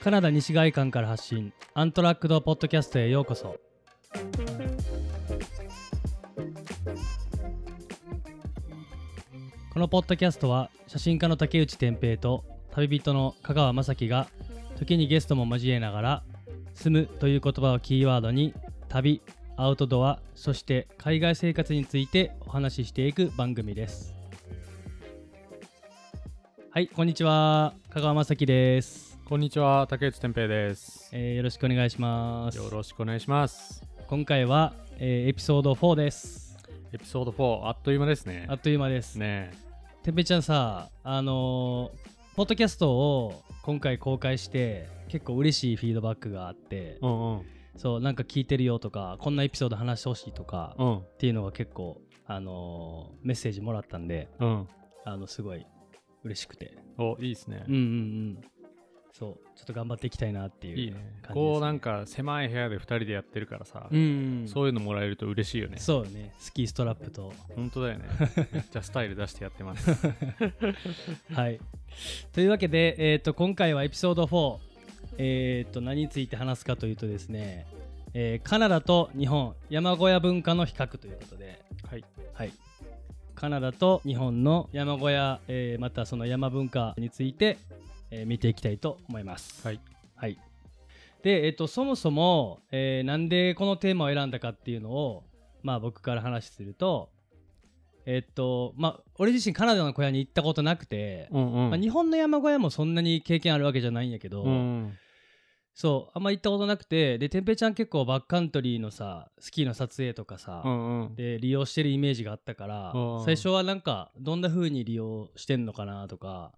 カナダ西外館から発信。アントラックドポッドキャストへようこそ。このポッドキャストは写真家の竹内天平と旅人の香川雅樹が時にゲストも交えながら住むという言葉をキーワードに旅アウトドアそして海外生活についてお話ししていく番組です。はいこんにちは。香川雅樹です、こんにちは、竹内天平です。えーよろしくお願いしますよろしくお願いします。今回は、えーエピソード4ですエピソード4、あっという間ですね。あっという間です、ねてっぺいちゃんさあのーポッドキャストを今回公開して結構嬉しいフィードバックがあって、うんうん。そうなんか聞いてるよとかこんなエピソード話してほしいとか、っうんていうのが結構あのーメッセージもらったんでうん。あのすごい嬉しくてお、いいですねうん。うんうんそうちょっと頑張っていきたいなっていういいね感じですねこうなんか狭い部屋で2人でやってるからさ、うんうんそういうのもらえると嬉しいよね。そうよねスキーストラップと本当だよね。めっちゃスタイル出してやってます。はい。というわけで、えー、と今回はエピソード4、えー、と何について話すかというとですね、えーカナダと日本山小屋文化の比較ということで、はい。はい、カナダと日本の山小屋、えーまたその山文化について、えー見ていきたいと思います。はい。はい、で、えー、とそもそも、えーなんでこのテーマを選んだかっていうのを、まあ、僕から話すると、えっ、とまあ俺自身カナダの小屋に行ったことなくて、うんうん。まあ、日本の山小屋もそんなに経験あるわけじゃないんやけど、うん。そうあんま行ったことなくてでてんぺいちゃん結構バックカントリーのさスキーの撮影とかさ、うんうん。で利用してるイメージがあったから、うん最初はなんかどんな風に利用してんのかなとか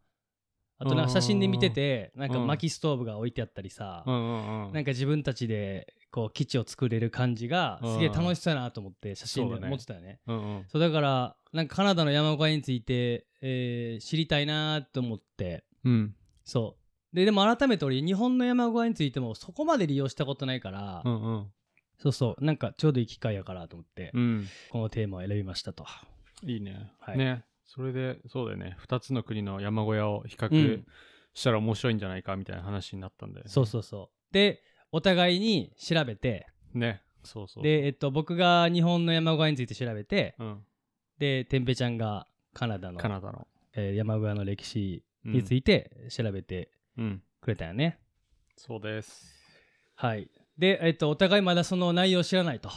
あとなんか写真で見ててなんかうん薪ストーブが置いてあったりさ。なんか自分たちでこう基地を作れる感じがすげえ楽しそうやなと思って写真でそうだね持ってたよね。そうだからなんかカナダの山小屋について、えー知りたいなと思ってうん。そうででも改めて俺日本の山小屋についてもそこまで利用したことないから、うんうん。そうそうなんかちょうどいい機会やからと思って、うん。このテーマを選びましたといいね。はいね。それで、そうだよね。2つの国の山小屋を比う較んしたら面白いんじゃないかみたいな話になったんだよね。そうそうそうでお互いに調べてね。そうそう。で、えっと、僕が日本の山小屋について調べてうん。でてんぺいちゃんがカナダのカナダの。えー山小屋の歴史うんについて調べてうん。くれたよね、そうです。はいで、えっと、お互いまだその内容を知らないと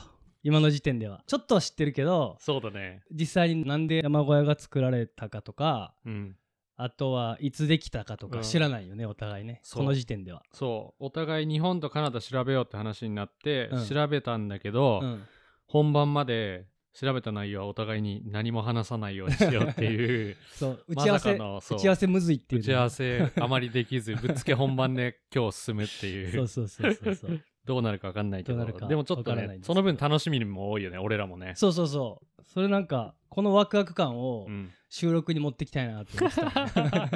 今の時点では。ちょっとは知ってるけどそうだね。実際になんで山小屋が作られたかとかうん。あとはいつできたかとかうん。知らないよね、お互いね。その時点では、そう。お互い日本とカナダ調べようって話になって、うん。調べたんだけど、うん、本番まで調べた内容はお互いに何も話さないようにしようっていう そう。打まち合わせ、さかのそう。打ち合わせむずいっていうね。打ち合わせあまりできずぶっつけ本番で今日進むってい そううそうそうそうそうどうなるか分かんないけどどうなるかでもちょっとわからないその分楽しみも多いよね俺らもね。そうそうそう。それなんかこのワクワク感をうん。収録に持ってきたいなって思ってた、ね、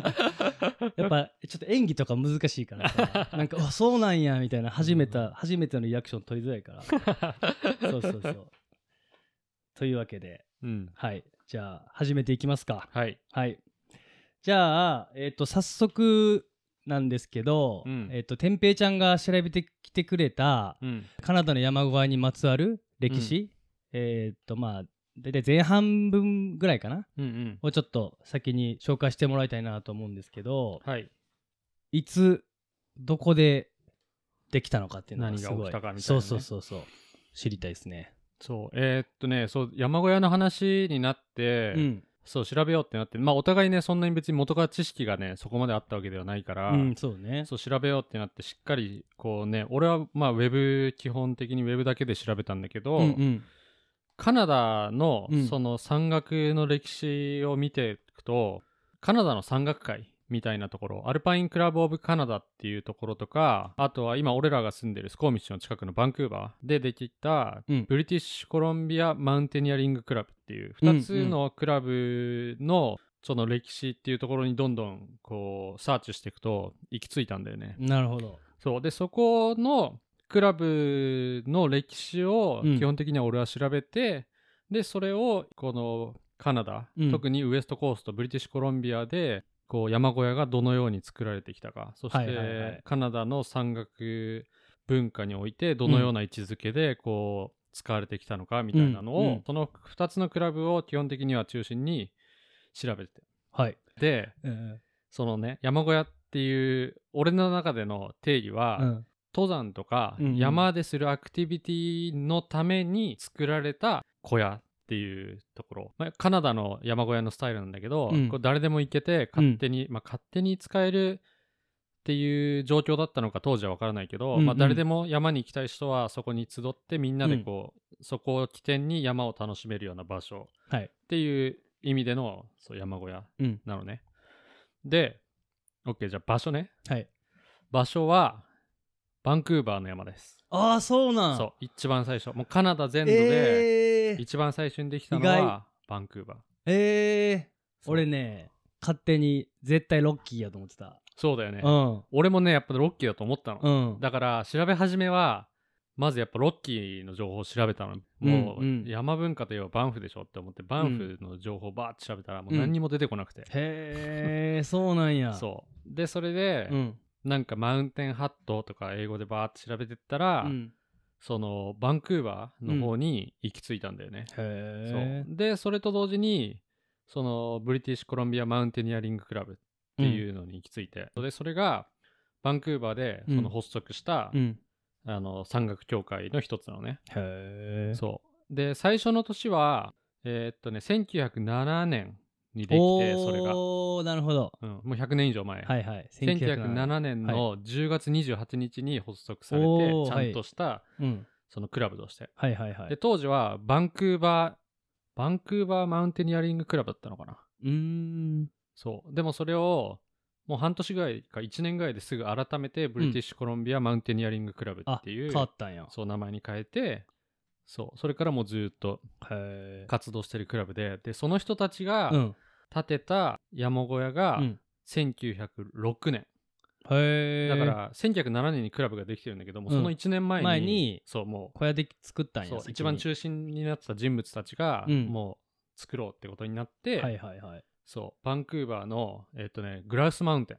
やっぱちょっと演技とか難しいからさ。なんかあそうなんやみたいな初めて、うん。初めてのリアクション取りづらいから。そうそうそう。というわけでうん。はい。じゃあ始めていきますか。はい。はい。じゃあえっ、と早速なんですけど、うん。えっ、とてんぺいちゃんが調べてきてくれたうん。カナダの山小屋にまつわる歴史、えっ、とまあ大体前半分ぐらいかなうんうん。をちょっと先に紹介してもらいたいなと思うんですけどはい。いつどこでできたのかっていうのが何がすごい。起きたかみたいなね。そうそうそうそう。知りたいですね。そう。えーっとねそう山小屋の話になって、うん、そう調べようってなってまあお互いねそんなに別に元から知識がねそこまであったわけではないから、うん、そうね。そう調べようってなってしっかりこうね俺はまあウェブ基本的にウェブだけで調べたんだけど、うんうん。カナダのうん。その山岳の歴史を見ていくと、カナダの山岳会みたいなところアルパインクラブ・オブ・カナダっていうところとかあとは今俺らが住んでるスコーミッシュの近くのバンクーバーでできたうん。ブリティッシュコロンビア・マウンテニアリング・クラブっていう。2つのクラブのその歴史っていうところにどんどんこうサーチしていくと行き着いたんだよね。なるほど。そう。でそこのクラブの歴史をうん。基本的には俺は調べて、でそれをこのカナダ、うん。特にウエストコーストブリティッシュコロンビアでこう山小屋がどのように作られてきたか。そして、カナダの山岳文化においてどのような位置づけでこう使われてきたのかみたいなのを、うんうんその2つのクラブを基本的には中心に調べててはい。でうん。そのね山小屋っていう俺の中での定義は、うん。登山とかうんうん山でするアクティビティのために作られた小屋っていうところ、まあ、カナダの山小屋のスタイルなんだけど、うんこれ誰でも行けて勝手に、まあ、勝手に使えるっていう状況だったのか当時は分からないけど、うんうんまあ、誰でも山に行きたい人はそこに集ってみんなでこう、そこを起点に山を楽しめるような場所はい。っていう意味でのそう山小屋うん。なのね。で OK じゃあ場所ねはい。場所はバンクーバーの山です。ああ、そうなん。そう一番最初もうカナダ全土でえー、一番最初にできたの意はバンクーバーえー、俺ね、勝手に絶対ロッキーやと思ってた。そうだよね、うん。俺もねやっぱロッキーだと思ったの、うん。だから調べ始めはまずやっぱロッキーの情報を調べたのもう、うんうん山文化といえばバンフでしょって思ってバンフの情報バーって調べたらもう何にも出てこなくて、へえ、そうなんや。そうでそれで、うん。なんかマウンテンハットとか英語でバーって調べてったら、うん。そのバンクーバーの方に行き着いたんだよね、へえ。でそれと同時にそのブリティッシュコロンビアマウンテニアリングクラブっていうのに行き着いて、でそれがバンクーバーでその発足した、うん。あの山岳協会の一つなのね、へえ。そうで最初の年はえーっとね1907年にできてそれが、なるほど。うん、もう100年以上前、はいはい。1907年の10月28日に発足されて、おーちゃんとしたうん。そのクラブとして、はいはいはい。で当時はバンクーバーバンクーバーマウンテニアリングクラブだったのかなうーん。そうでもそれをもう半年ぐらいか1年ぐらいですぐ改めてブリティッシュコロンビアマウンテニアリングクラブあ、っていう、変わったんや。そう名前に変えてそうそれからもうずっと。活動してるクラブででその人たちがうん。建てた山小屋がうん。1906年、へえ。だか、ら1907年にクラブができてるんだけども、うんその1年前に前にそうも小屋で作ったや。うんそう先に一番中心になってた人物たちが、うんもう作ろうってことになって、はいはいはい。そうバンクーバーのえっ、とねグラウスマウンテン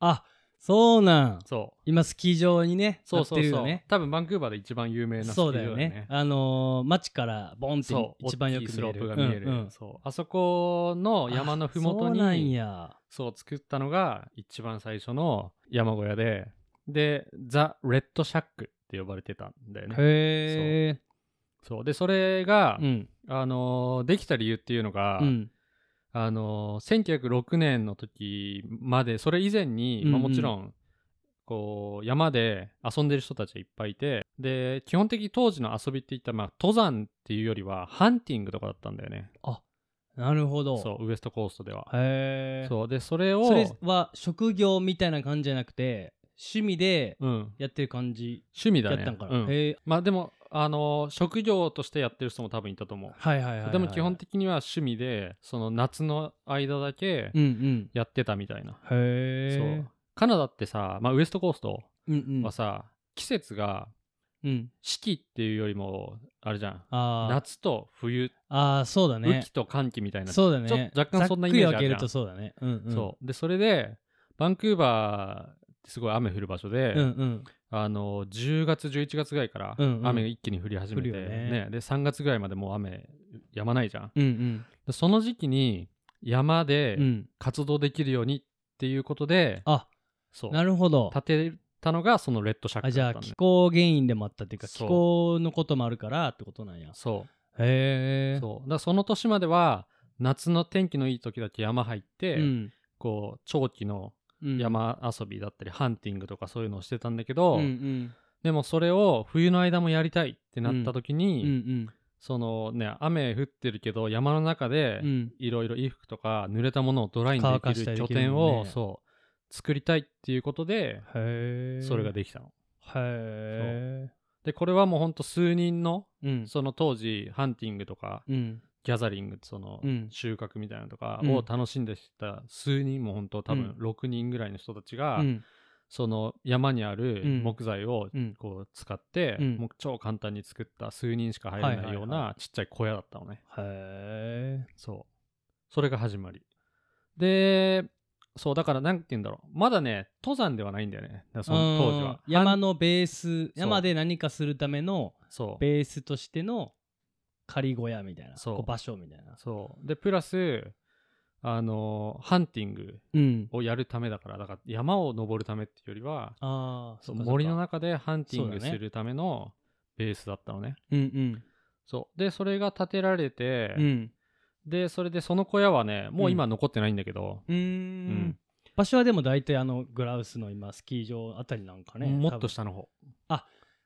あ、そうなん。そう今スキー場にね、そうそうそう、なってるよね。多分バンクーバーで一番有名なスキーそう場だよねだよね。あのー、街からボンってそう一番よく大きいスロ見える。ープが見える、うんうんそうあそこの山のふもとあそうなんにや。そう作ったのが一番最初の山小屋ででザ・レッドシャックって呼ばれてたんだよねへえ。そうでそれが、うん。あのーできた理由っていうのが、うん。あのー1906年の時までそれ以前に、まあ、うんうんもちろんこう山で遊んでる人たちがいっぱいいてで基本的に当時の遊びって言ったら、まあ、登山っていうよりはハンティングとかだったんだよねなるほど。そうウエストコーストではへえ。そうでそれをそれは職業みたいな感じじゃなくて、趣味でうん、やってる感じ趣味だねやったんかな。うんへえ。まあでもあのー職業としてやってる人も多分いたと思う、はいはいはいはい。でも基本的には趣味でその夏の間だけうんうん。やってたみたいな、へえ。そうカナダってさ、まあ、ウエストコーストうんうん。はさ、季節がうん。四季っていうよりもあれじゃん夏と冬、あー、そうだね雨季。と寒季みたいな、そうだね。若干そんなイメージあるじゃんざっくり分けるとそうだね。うんうん。そうでそれでバンクーバすごい雨降る場所で、うんうん。あの10月11月ぐらいからうんうん雨が一気に降り始めて、降るよねで3月ぐらいまでもう雨止まないじゃんうんうん。でその時期に山でうん。活動できるようにっていうことで、あ、そうなるほど。建てたのがそのレッドシャッあじゃあクだったんだよ気候原因でもあったっていうか気候のこともあるからってことなんや。そうへえ。そうだその年までは夏の天気のいい時だけ山入って、うん。こう長期のうん。山遊びだったり、ハンティングとかそういうのをしてたんだけど、うんうん。でもそれを冬の間もやりたいってなった時に、うんうん。そのね雨降ってるけど山の中でうん。いろいろ衣服とか濡れたものをドライに乾できる拠点を、ねそう作りたいっていうことで。それができたの。へえ。でこれはもうほんと数人のうん。その当時ハンティングとかうん。ギャザリングそのうん収穫みたいなのとかうんを楽しんでた数人も本当多分う6人ぐらいの人たちが、うん。その山にあるうん木材をうん。こう使って、うんもう超簡単に作った数人しか入れないようなちっちゃい小屋だったのね。へえ。そう。それが始まり。で、そうだからなんて言うんだろうまだね登山ではないんだよねその当時はうん山のベース山で何かするためのベースとしての仮小屋みたいなそう。場所みたいな。そう。でプラスあのハンティングうん。をやるためだからだから山を登るためっていうよりはああそう森の中中でハンティンそうだねグするためのベースだったのね。うんそう。でそれが建てられて、うん。うんでそれでその小屋はねもう今残ってないんだけど、うーうん。ん。場所はでも大体あのグラウスの今スキー場あたりなんかねもっと多分下の方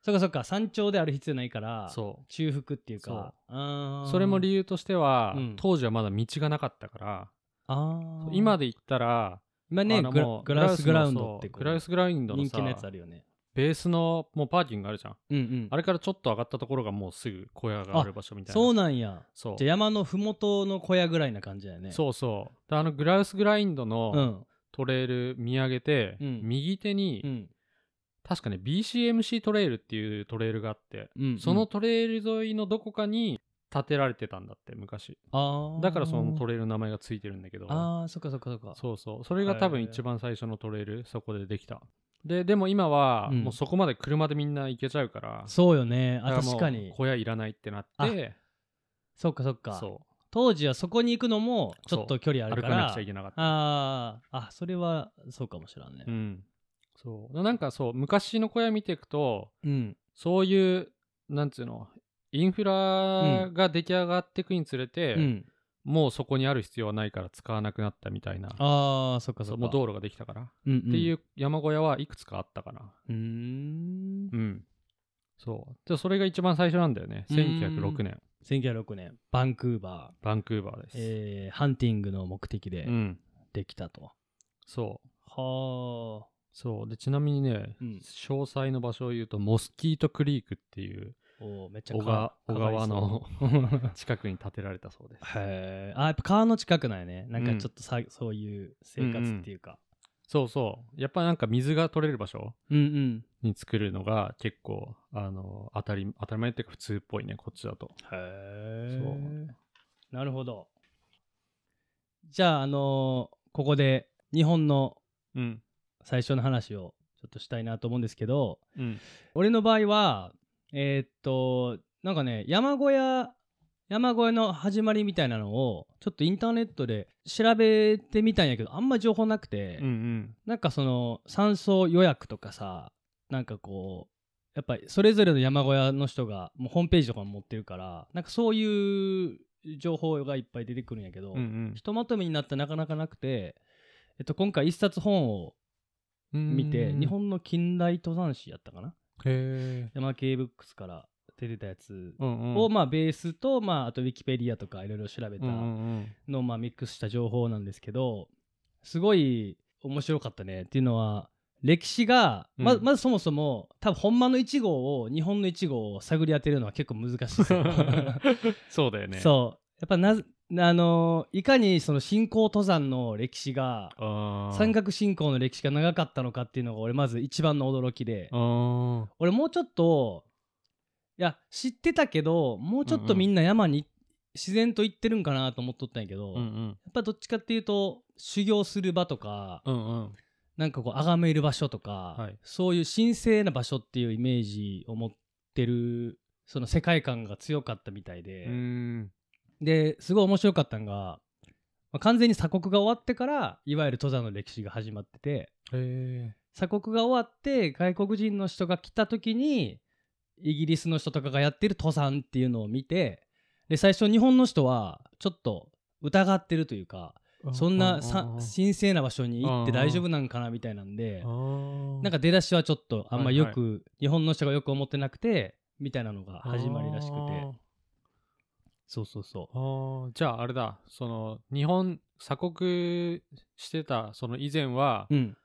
そっかそっか山頂である必要ないからそう。中腹っていうか。それも理由としては、うん。当時はまだ道がなかったから。あー。今で言ったら今ねグラグラウスグラウンドってグラウスグラウンドのさ人気のやつあるよね。ベースのもうパーキングあるじゃん。うんうん。あれからちょっと上がったところがもうすぐ小屋がある場所みたいな。そうなんや。そう。じゃあ山のふもとの小屋ぐらいな感じだよね。そうそう。であのグラウスグラインドうのん。トレイル見上げて、うん。右手に、うん確かね BCMC トレイルっていうトレイルがあって、うんそのトレイル沿いのどこかに建てられてたんだって昔。だからそのトレイルの名前がついてるんだけど。ああそっかそっかそっか。そうそう。それが多分一番最初のトレイルそこでできた。ででも今はうん。もうそこまで車でみんな行けちゃうから、そうよね。あ確かに。小屋いらないってなってそっかそっか。そ当時はそこに行くのもちょっと距離うあるから。歩かなくちゃいけなかった。あー。あそれはそうかもしれんね。うんそう。なんかそう昔の小屋見ていくとうん。そういうなんつうのインフラが出来上がっていくにつれて、うん。もうそこにある必要はないから使わなくなったみたいな。ああそっかそっか。もう道路ができたから、うんうん。っていう山小屋はいくつかあったかな。うーん。うん。そう。でそれが一番最初なんだよね。うん。1906年。1906年。バンクーバー。バンクーバーです、えーハンティングの目的でうん。できたと、そう。はあそう。でちなみにね、うん。詳細の場所を言うとモスキートクリークっていうおーめっちゃ小川川の 近くに建てられたそうです。へえあやっぱ川の近くなんやね。なんかちょっとさ、そういう生活っていうか。そうそう。やっぱなんか水が取れる場所うんうん。に作るのが結構あの当たり当たり前っていうか普通っぽいねこっちだと。へえなるほど。じゃああのーここで日本のうん最初の話をちょっとしたいなと思うんですけどうん。俺の場合はえーっとなんかね山小屋山小屋の始まりみたいなのをちょっとインターネットで調べてみたんやけどあんま情報なくて、うんうん。なんかその山荘予約とかさなんかこうやっぱりそれぞれの山小屋の人がもうホームページとかも持ってるからなんかそういう情報がいっぱい出てくるんやけど、うんうん。ひとまとめになってなかなかなくて、えっと、今回一冊本を見てうん。日本の近代登山史やったかな？へえ山系ブックスから出てたやつをまあベースと、まあ、あとウィキペディアとかいろいろ調べたのをまあミックスした情報なんですけどすごい面白かったねっていうのは歴史がま,、うん。まずそもそも多分本間の1号を日本の1号を探り当てるのは結構難しいそう そうだよね。そう。やっぱなあのいかにその信仰登山の歴史が山岳信仰の歴史が長かったのかっていうのが俺まず一番の驚きで。俺もうちょっといや知ってたけどもうちょっとみんな山に自然と行ってるんかなと思っとったんやけど、うんうん。やっぱどっちかっていうと修行する場とか、うんうん。なんかこう崇める場所とか、はい。そういう神聖な場所っていうイメージを持ってるその世界観が強かったみたいで、ですごい面白かったのが、まあ完全に鎖国が終わってからいわゆる登山の歴史が始まってて鎖国が終わって外国人の人が来た時にイギリスの人とかがやってる登山っていうのを見てで最初日本の人はちょっと疑ってるというかそんなさ神聖な場所に行って大丈夫なんかなみたいなんでなんか出だしはちょっとあんまよく日本の人がよく思ってなくてみたいなのが始まりらしくてそうそうそあーじゃああれだ。その日本鎖国してたその以前は、ううん。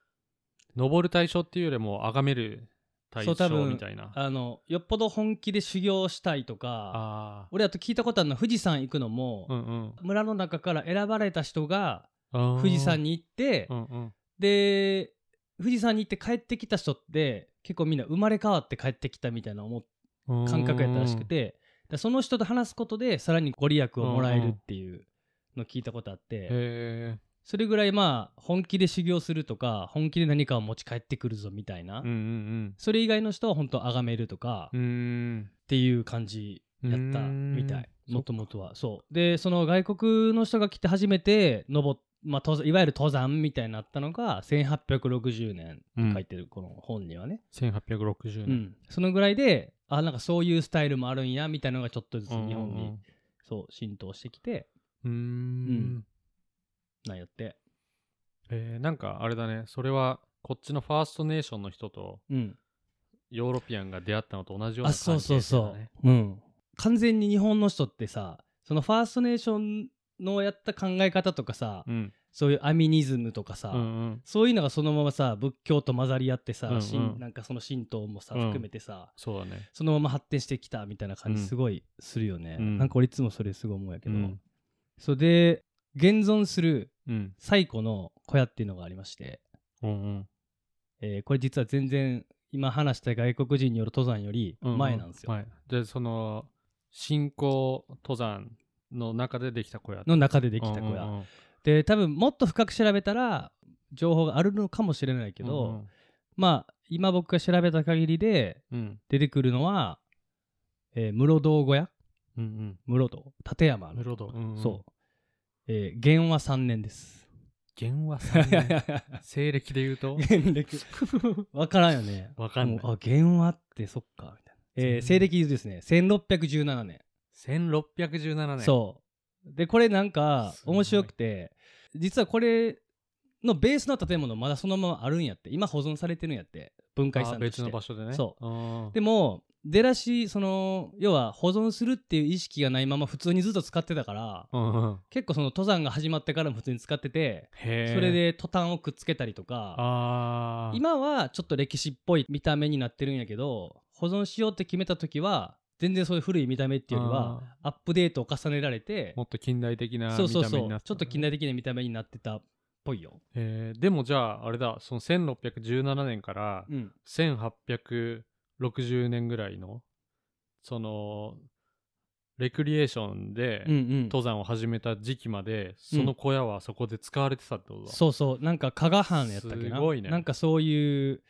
登る対象っていうよりも崇める対象みたいな。あのよっぽど本気で修行したいとかあ俺あと聞いたことあるのは富士山行くのも、ーうんうん。村の中から選ばれた人が富士山に行って、うんうん。で富士山に行って帰ってきた人って結構みんな生まれ変わって帰ってきたみたいな思っ感覚やったらしくてでその人と話すことでさらにご利益をもらえるっていうのを聞いたことあってそれぐらいまあ本気で修行するとか本気で何かを持ち帰ってくるぞみたいな、それ以外の人は本当崇めるとか、っていう感じやったみたい。もともとは。そう。でその外国の人が来て初めて登っまあ、いわゆる登山みたいになったのが1860年って書いてるこの本にはね、1860年。うん。そのぐらいであなんかそういうスタイルもあるんやみたいなのがちょっとずつ日うんうん。本にそう浸透してきてうーん。なんやって。えーなんかあれだね。それはこっちのファーストネーションの人とうん。ヨーロピアンが出会ったのと同じようなあそう関係性そう。そだね。う、うん、完全に日本の人ってさそのファーストネーションのやった考え方とかさ、うん。そういうアミニズムとかさ、うんうん。そういうのがそのままさ仏教と混ざり合ってさ、うんうん。神なんかその神道もさうん。含めてさ、そね。そのまま発展してきたみたいな感じうんすごいするよね、うん。なんか俺いつもそれすごい思うんやけど、うん。それで現存するうん。最古の小屋っていうのがありまして、うんうん。えーこれ実は全然今話した外国人による登山よりうんうん。前なんですよ、はい。でその信仰登山の中でできた小屋の中でできた小屋、うんうんうん。で多分もっと深く調べたら情報があるのかもしれないけど、まあ今僕が調べた限りでうん。うん出てくるのは、えー室堂小屋？うんうん。室堂。立山の。室堂。うんうん。そう、えー元和3年です。元和3年。西暦で言うと？元暦。わからんよね。わかんない。あ元和ってそっか。みたいな、えー西暦ですね。1617年1617年そう。でこれなんか面白くて実はこれのベースの建物まだそのままあるんやって。今保存されてるんやって。文化遺あ別産として。の場所でね。そう。うんでも出だしその要は保存するっていう意識がないまま普通にずっと使ってたからうんうん。結構その登山が始まってからも普通に使っててそれでトタンをくっつけたりとか今はちょっと歴史っぽい見た目になってるんやけど保存しようって決めた時は全然そういう古い見た目っていうよりはアップデートを重ねられてもっと近代的な見そうそうそた目になってうちょっと近代的な見た目になってたっぽいよ。えーでもじゃああれだその1617年からうん、1860年ぐらいのそのレクリエーションでうんうん。登山を始めた時期まで、その小屋はそこで使われてたってことだ、そうそうなんか加賀藩やったっけな。すごいね。なんかそういう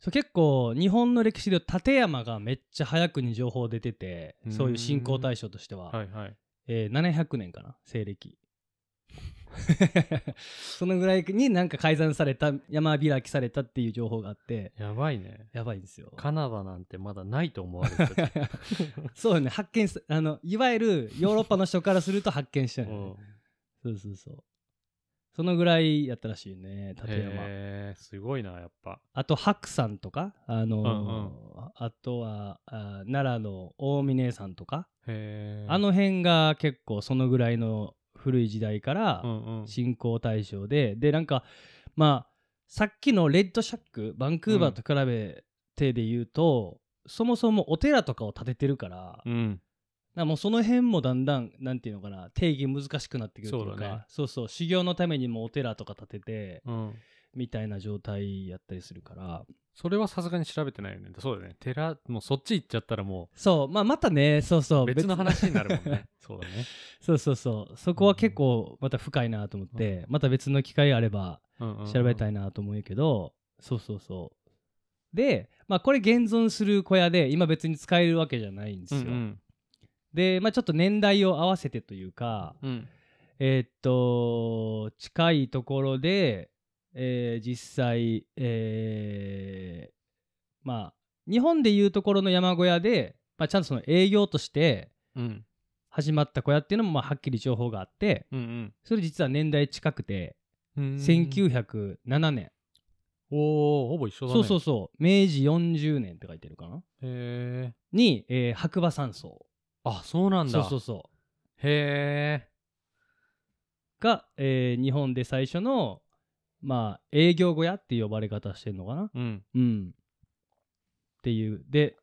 そう結構日本の歴史で立山がめっちゃ早くに情報出ててそういう信仰対象としては、はいはい。えー700年かな西暦。そのぐらいになんか改ざんされた山開きされたっていう情報があって。やばいね。やばいんですよ。カナダなんてまだないと思われてた。そうよね発見すあのいわゆるヨーロッパの人からすると発見したよね、う。んそうそうそうそのぐらいやったらしいね立山。すごいなやっぱ。あと白山とかあのーうんあとはあ奈良の大峰山とか、あの辺が結構そのぐらいの古い時代からうんうん。信仰対象で、でなんかまあさっきのレッドシャックバンクーバーと比べてで言うと、そもそもお寺とかを建ててるから、うんなもうその辺もだんだんなんていうのかな定義難しくなってくるというかそうだね。そうそう修行のためにもお寺とか建ててうん。みたいな状態やったりするから。それはさすがに調べてないよね。そうだよね。寺もうそっち行っちゃったらもそうまあまたねそうそうう別の話になるもんね。そうだね。そうそうそう。そこは結構また深いなと思って、また別の機会あれば調べたいいなと思うんやけど、そうそうそう。でまあこれ現存する小屋で今別に使えるわけじゃないんですよ、うんでまあちょっと年代を合わせてというか、うん。うんえーっと近いところで、えー実際、えーまあ日本でいうところの山小屋で、まあ、ちゃんとその営業としてうん。始まった小屋っていうのもまあはっきり情報があってうんそれ実は年代近くて、うん。1907年。おおほぼ一緒だね。そうそうそう。明治40年って書いてるかな？へえに、えー白馬山荘あそうなんだそうそうそうへえが、えー日本で最初のまあ営業小屋って呼ばれ方してるのかな？うんうん。っていう。で、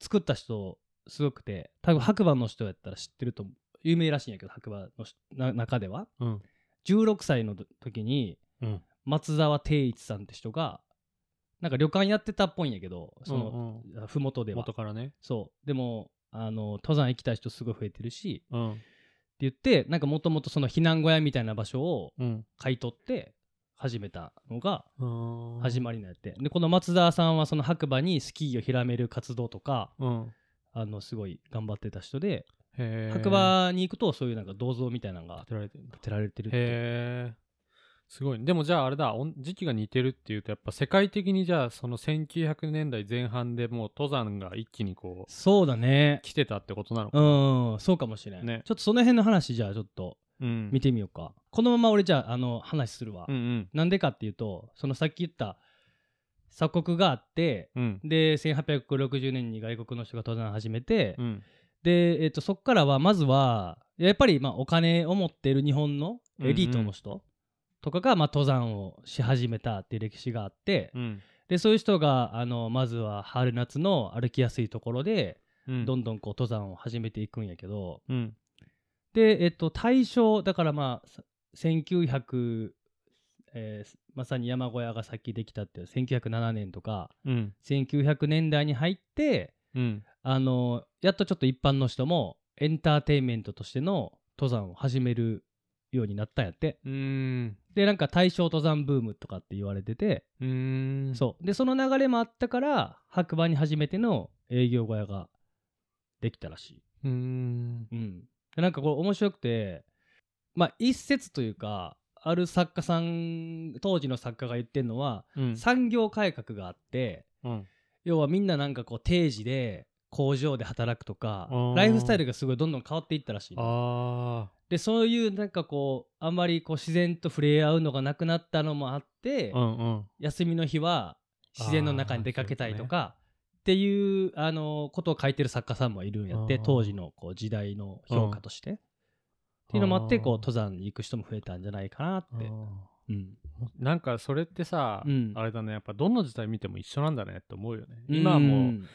作った人、すごくて、多分白馬の人やったら知ってると思う。有名らしいんやけど、白馬の人な中では。うん16歳の時に、うん松沢定一さんって人が、なんか旅館やってたっぽいんやけど、その、うんふもとでは元。からねそう。でも、あの、登山行きたい人すごい増えてるし、うん。って言ってなんかもともとその避難小屋みたいな場所をうん。買い取って始めたのが始ままりなんやって。でこの松田さんはその白馬にスキーを広める活動とかうん。あのすごい頑張ってた人で白馬に行くとそういうなんか銅像みたいなのが建てられてるってすごい。ねでもじゃああれだ。時期が似てるっていうとやっぱ世界的にじゃあその1900年代前半でもう登山が一気にこうそうだね。来てたってことなのかうんそうかもしれん、ね。ちょっとその辺の話じゃあちょっとうん。見てみようか、このまま俺じゃああの話するわ、うんうん。なんでかっていうとそのさっき言った鎖国があってうん。で1860年に外国の人が登山を始めて、うん。で、えっとそこからはまずはやっぱりまあお金を持っている日本のエリートの人とかがまあ登山をし始めたっていう歴史があって、うん。でそういう人があのまずは春夏の歩きやすいところでうん。どんどんこう登山を始めていくんやけど、うん。で、えっと、大正だからまあさ1900、えーまさに山小屋がさっきできたっていう1907年とかうん。1900年代に入ってうん。あのやっとちょっと一般の人もエンターテインメントとしての登山を始めるようになったんやって。うーん。でなんか大正登山ブームとかって言われてて、うーん。そう。でその流れもあったから白馬に初めての営業小屋ができたらしい、うーん。うん、でなんかこれ面白くてまあ一説というかある作家さん当時の作家が言ってるのは、うん。産業改革があってうん。要はみんななんかこう定時で工場で働くとかライフスタイルがすごいどんどん変わっていったらしいでそういうなんかこうあんまりこう自然と触れ合うのがなくなったのもあって、あうんうん。休みの日は自然の中に出かけたいとかっていうあのことを書いてる作家さんもいるんやって当時のこう時代の評価として。っていうのもあってこう登山に行く人も増えたんじゃないかなって。うん。なんかそれってさ、うん。あれだねやっぱどの時代見ても一緒なんだねって思うよね。今はもう、うん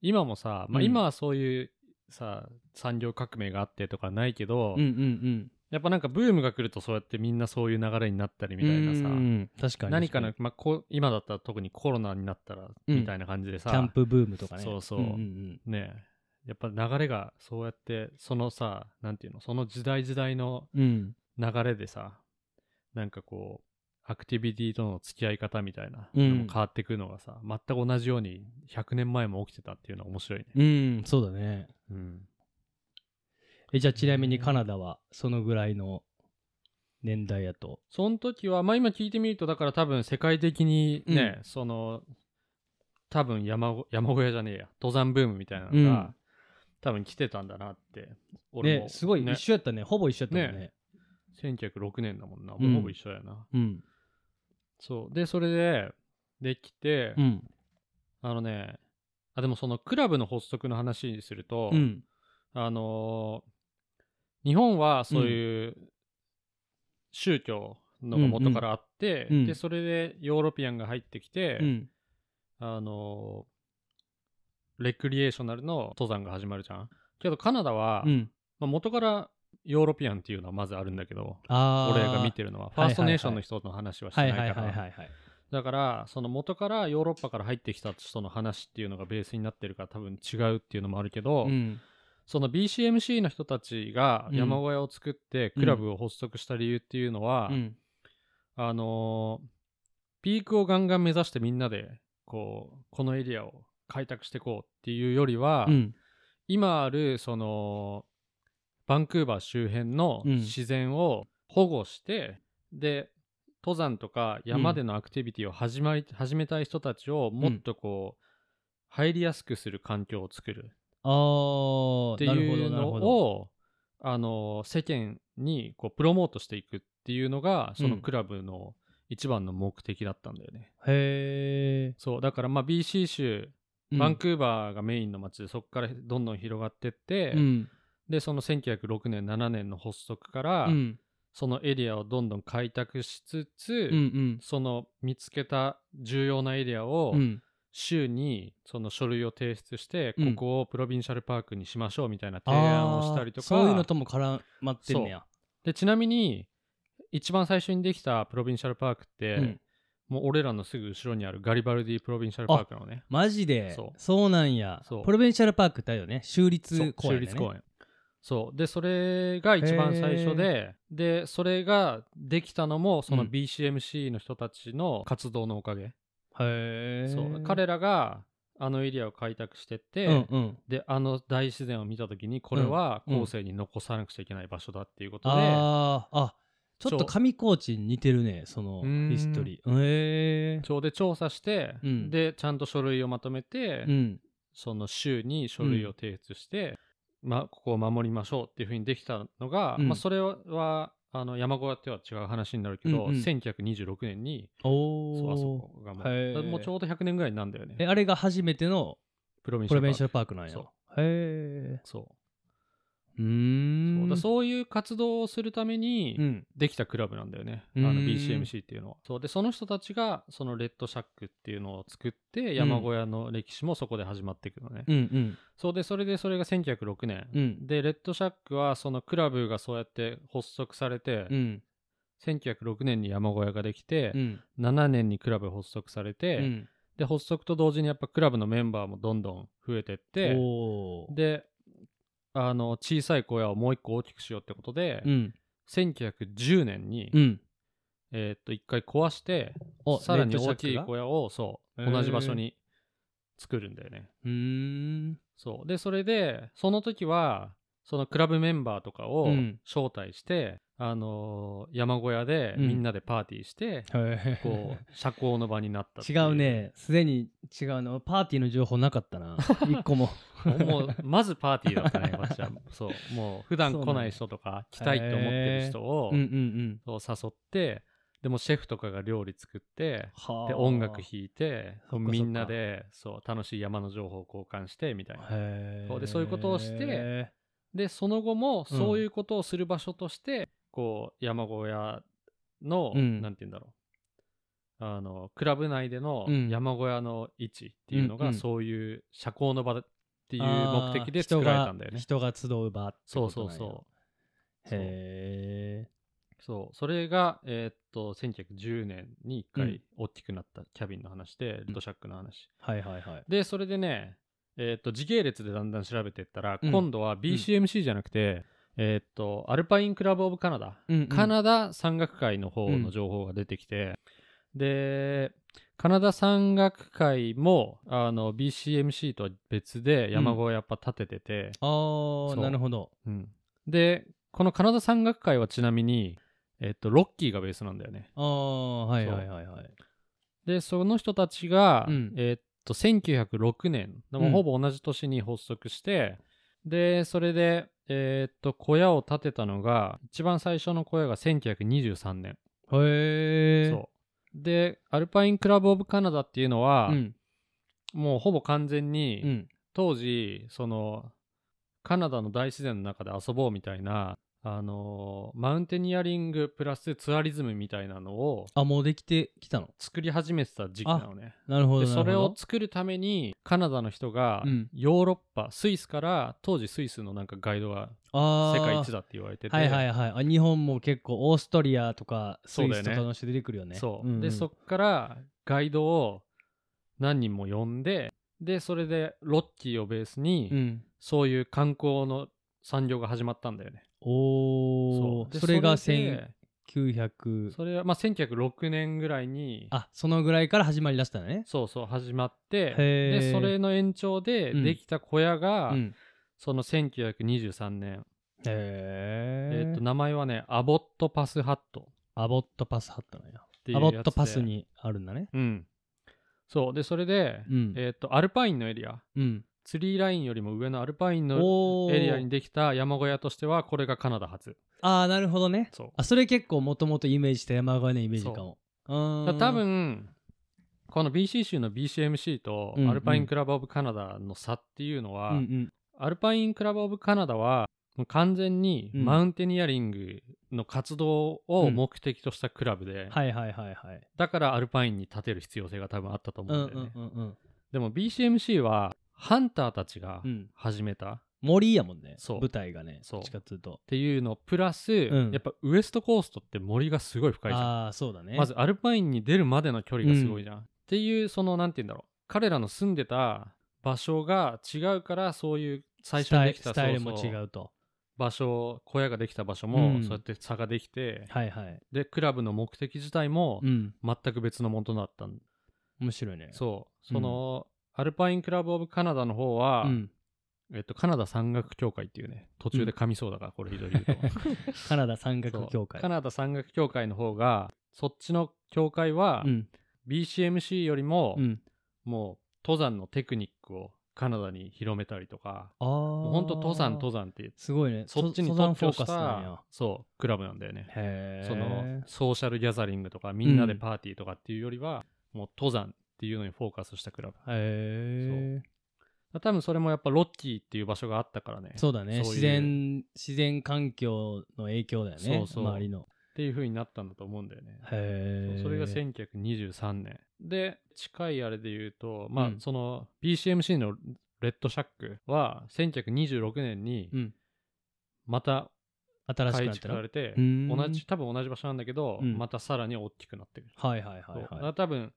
今もさ、まあ、うん。今はそういうさ産業革命があってとかないけど、うんうんやっぱなんかブームが来るとそうやってみんなそういう流れになったりみたいなさ、うんうん確かに。何かの確、まあ、こう今だったら特にコロナになったらうんみたいな感じでさ、キャンプブームとかね。そうそう。うんうんねやっぱ流れがそうやってそのさなんていうのその時代時代のうんうん。流れでさなんかこうアクティビティとの付き合い方みたいなうん。のも変わってくるのがさ、全く同じように100年前も起きてたっていうのは面白いね。うんそうだね。うん、えじゃあちなみにカナダはそのぐらいの年代やと？その時は、まあ今聞いてみると、だから多分世界的にね、うん。その、多分山ご山小屋じゃねえや、登山ブームみたいなのが、うん。多分来てたんだなって、俺も、ねすごいね。一緒やったね。ほぼ一緒やったもんね。ね。1906年だもんな、ほぼ一緒やな。うんそう。で、それで、できて、うん。あのね、あ、でもそのクラブの発足の話にすると、うん。あのー日本はそういう宗教のが元からあって、うんうん。でそれでヨーロピアンが入ってきて、うん。あのーレクリエーショナルの登山が始まるじゃん。けどカナダは、うん。まあ、元からヨーロピアンっていうのはまずあるんだけどあ俺が見てるのはファーストネーションの人の話はしてはいないから、だからその元からヨーロッパから入ってきた人の話っていうのがベースになってるから多分違うっていうのもあるけど、うん。その BCMC の人たちがうん山小屋を作ってクラブを発足した理由っていうのは、うん。あのーピークをガンガン目指してみんなでこうこのエリアを開拓していこうっていうよりは、うん。今あるそのバンクーバー周辺のうん。自然を保護して、で登山とか山でのアクティビティを始まり、始めたい人たちをもっとこう、入りやすくする環境を作る。っていうのをあの世間にこうプロモートしていくっていうのがそのうん。クラブの一番の目的だったんだよね。へえそうだからまあ BC 州バンクーバーがメインの街でそこからどんどん広がってって、うんでその1906年7年の発足から、うん。そのエリアをどんどん開拓しつつ、うんうん。その見つけた重要なエリアをうん。州にその書類を提出して、うん。ここをプロビンシャルパークにしましょうみたいな提案をしたりとか。そういうのとも絡まってんねや。でちなみに一番最初にできたプロビンシャルパークって、うん。もう俺らのすぐ後ろにあるガリバルディプロビンシャルパークなのね。マジで。そう。なんや。プロビンシャルパークってあるよね。州立公園、ね、州立公園そう。でそれが一番最初ででそれができたのもそのうん。BCMC の人たちの活動のおかげ、へえそう。彼らがあのエリアを開拓してって、うんうん。であの大自然を見た時にこれはうん。後世に残さなくちゃいけない場所だっていうことで、あー。あちょっと上高地に似てるねそのうーん。ヒストリー。へえちょう。で調査して、うん。でちゃんと書類をまとめて、うん。その州に書類を提出して、まあ、ここを守りましょうっていうふうにできたのが、うん。まあ、それはあの山小屋とは違う話になるけど、うんうん。1926年におそうあそおこがもうもうちょうど100年ぐらいになんだよね。えあれが初めてのプロベンシャルルパークなんや。へえそううーそうだん。そういう活動をするためにうん。できたクラブなんだよね、あのうーん BCMC っていうのは。そうでその人たちがそのレッドシャックっていうのを作って山小屋の歴史もそこで始まっていくのね、うんうん。そうでそれでそれが1906年、うん。でレッドシャックはそのクラブがそうやって発足されて、うん。1906年に山小屋ができてう、ん。7年にクラブ発足されて、うん。で発足と同時にやっぱクラブのメンバーもどんどん増えてってであの小さい小屋をもう一個大きくしようってことで、うん。1910年に、うん。えーっと一回壊しておさらに大きい小屋をそうへー同じ場所に作るんだよね。うーん。そう。でそれでその時はそのクラブメンバーとかをうん。招待して、あのー山小屋でうん。みんなでパーティーして、へえこう社交の場になったっ違うね。すでに違うの。パーティーの情報なかったな。一個も。もうまずパーティーだったねこっちは。そう。もう普段来ない人とか来たいって思ってる人をうんうんうんそう誘ってでもシェフとかが料理作ってはあ。で音楽弾いてみんなでそう楽しい山の情報を交換してみたいな。そう。でそういうことをしてでその後もそういうことをする場所として、こう山小屋の、うん。なんて言うんだろう。あのクラブ内でのうん。山小屋の位置っていうのが、うんうん。そういう社交の場っていう目的で作られたんだよね。人が集う場ってそうそうそう。へえそう。それがえーっと1910年に一うん。回大きくなったキャビンの話で、レッドシャックの話。はいはいはい。でそれでねえーっと時系列でだんだん調べていったら、うん。今度は BCMC じゃなくて、えーっとアルパインクラブ・オブ・カナダ、うんうん。カナダ山岳会の方の情報が出てきて、でカナダ山岳会もあの BCMC とは別で山小屋やっぱ建ててて、あーそう。なるほど。うん。でこのカナダ山岳会はちなみに、えっと、ロッキーがベースなんだよね。ああはいはいはいはい。でその人たちが、うん。えっと1906年。でもうん。ほぼ同じ年に発足して、でそれでえっと小屋を建てたのが一番最初の小屋が1923年。へえそう。でアルパインクラブ・オブ・カナダっていうのは、うん。もうほぼ完全に、うん。当時そのカナダの大自然の中で遊ぼうみたいなあのーマウンテニアリングプラスツアリズムみたいなのをあもうできてきたの？作り始めてた時期なのね。なるほどでそれを作るためにカナダの人がうん。ヨーロッパ、スイスから当時スイスのなんかガイドがあー。世界一だって言われてて。はいはいはい。あ日本も結構オーストリアとかスイそうだよね。スとかの人出てくるよね。そう、んん。でそっからガイドを何人も呼んででそれでロッキーをベースに、うん。そういう観光の産業が始まったんだよねおおでそれがそれで1900それはまあ1906年ぐらいにあそのぐらいから始まりだしたね。そうそう始まってでそれの延長でうん。できた小屋が、うん。その1923年、へええっと名前はねアボットパスハット。アボットパスハットなんや。アボットパスにあるんだね。うん。そう。でそれで、うん。えっとアルパインのエリア。うんツリーラインよりも上のアルパインのエリアにできた山小屋としてはこれがカナダ初。ああなるほどね。そう。あそれ結構もともとイメージした山小屋のイメージかも。う。ー。ん多分この BC 州の BCMC とうんうん。アルパインクラブ・オブ・カナダの差っていうのは、うんうん。アルパインクラブ・オブ・カナダは完全にうん。マウンテニアリングの活動を目的としたクラブで、はいはいはいはい。だからアルパインに立てる必要性が多分あったと思ううんんだよね、うんうんうんでも BCMC はハンターたちがうん。始めた。っ森やもんね。そう。舞台がねそう。どっちかっつうとていうのプラス、ん。やっぱウエストコーストって森がすごい深いじゃん。ああそうだね。まずアルパインに出るまでの距離がすごいじゃん、っていうそのなんて言うんだろう。彼らの住んでた場所が違うからそういう最初にできたスタイルそうそう。も違うと。場所小屋ができた場所も、うん。そうやって差ができてはいはい。でクラブの目的自体もうん。全く別のものだったん。面白いね。そう。その、アルパインクラブ・オブ・カナダの方は、うん。えっと、カナダ山岳協会っていうね途中で噛みそうだから、これひどい言うと カナダ山岳協会。カナダ山岳協会の方がそっちの協会は、うん。BCMC よりも、うん。もう登山のテクニックをカナダに広めたりとかああ。もうほんと登山登山ってすごいね。そっちに特化した。そうクラブなんだよねへえ。そのソーシャルギャザリングとかみんなでパーティーとかっていうよりは、もう登山っていうのにフォーカスしたクラブへえ。多分それもやっぱロッキーっていう場所があったからねそうだね。自然、自然環境の影響だよね。そうそう周りの。っていう風になったんだと思うんだよねへえ。それが1923年で近いあれで言うとまあ、うんその BCMC のレッドシャックは1926年にうん。また改新しくなったら築されて、うん同じ多分同じ場所なんだけど、うんまたさらに大きくなってる、はいはいはいはい。ら多分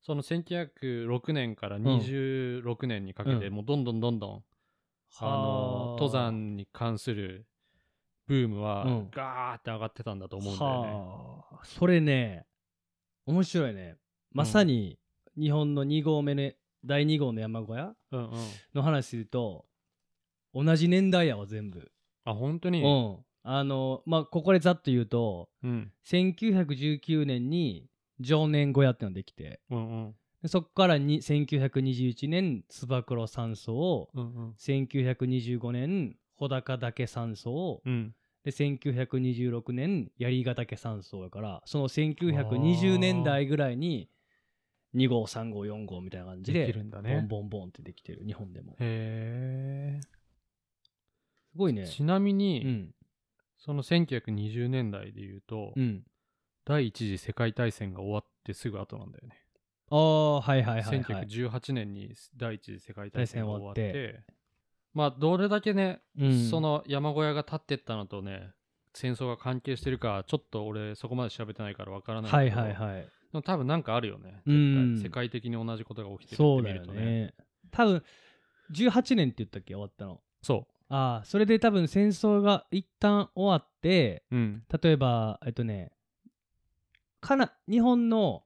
その1906年から26年にかけて、うん。もうどんどんどんどん、あの登山に関するブームはうん。ガーって上がってたんだと思うんだよね、はあ。それね、面白いね。まさに日本の2号目の、第2号の山小屋うんうん。の話すると、同じ年代やわ、全部。あ本当に？うん。あの、まあ、ここでざっと言うと、うん。1919年に常年小屋ってのができて、うんうん。でそこからに1921年、つば九郎山荘、うんうん。1925年、穂高岳山荘、うん。で1926年槍ヶ岳山荘やからその1920年代ぐらいに2号3号4号みたいな感じでできるんだね。ボンボンボンってできてる日本でも。へすごいね。えちなみに、うん。その1920年代で言うと、うん第一次世界大戦が終わってすぐ後なんだよね。ああはいはいはいはい。1918年に第一次世界大戦が終わってまあどれだけね、うん。その山小屋が建ってったのとね戦争が関係してるかちょっと俺そこまで調べてないからわからないはいはいはい。でも多分なんかあるよね。うん。世界的に同じことが起きてるって見るとね。ね。多分18年って言ったっけ終わったの。そああそれで多分戦争が一旦終わってううん。例えばえっとねかな日本の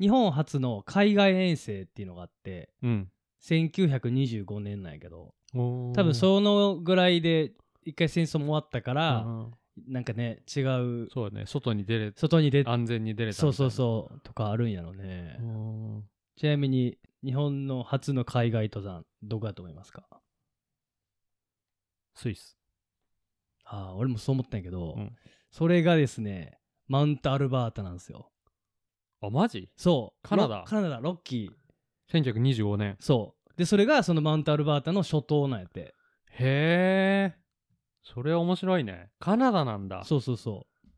日本初の海外遠征っていうのがあってうん。1925年なんやけど多分そのぐらいで一回戦争も終わったから、なんかね違うそうだね。外に出れ外に出安全に出れたそうそううそうとかあるんやろね、んちなみに日本の初の海外登山どこだと思いますか？スイス。ああ俺もそう思ったんやけど、うん。それがですねマウントアルバータなんですよ。あマジ？そう。カナダ？ロカナダロッキー。1925年。そう。でそれがそのマウントアルバータの初頭なんやって。へえ。それは面白いね。カナダなんだ。そうそうそう。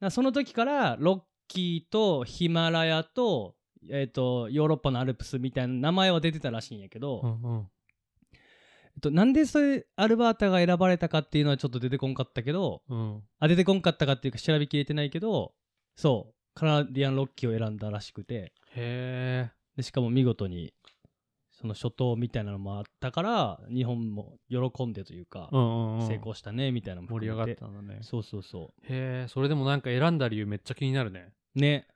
だその時からロッキーとヒマラヤと,、えー、とヨーロッパのアルプスみたいな名前は出てたらしいんやけど、うんうんえっと、なんでそれアルバータが選ばれたかっていうのはちょっと出てこんかったけどうん。あ出てこんかったかっていうか調べきれてないけどそう。カナディアンロッキーを選んだらしくて。へえでしかも見事にその初頭みたいなのもあったから日本も喜んでというか、うんうんうん。成功したねみたいなのも盛り上がったんだね。そうそうそへえそれでもなんか選んだ理由めっちゃ気になるね。うね。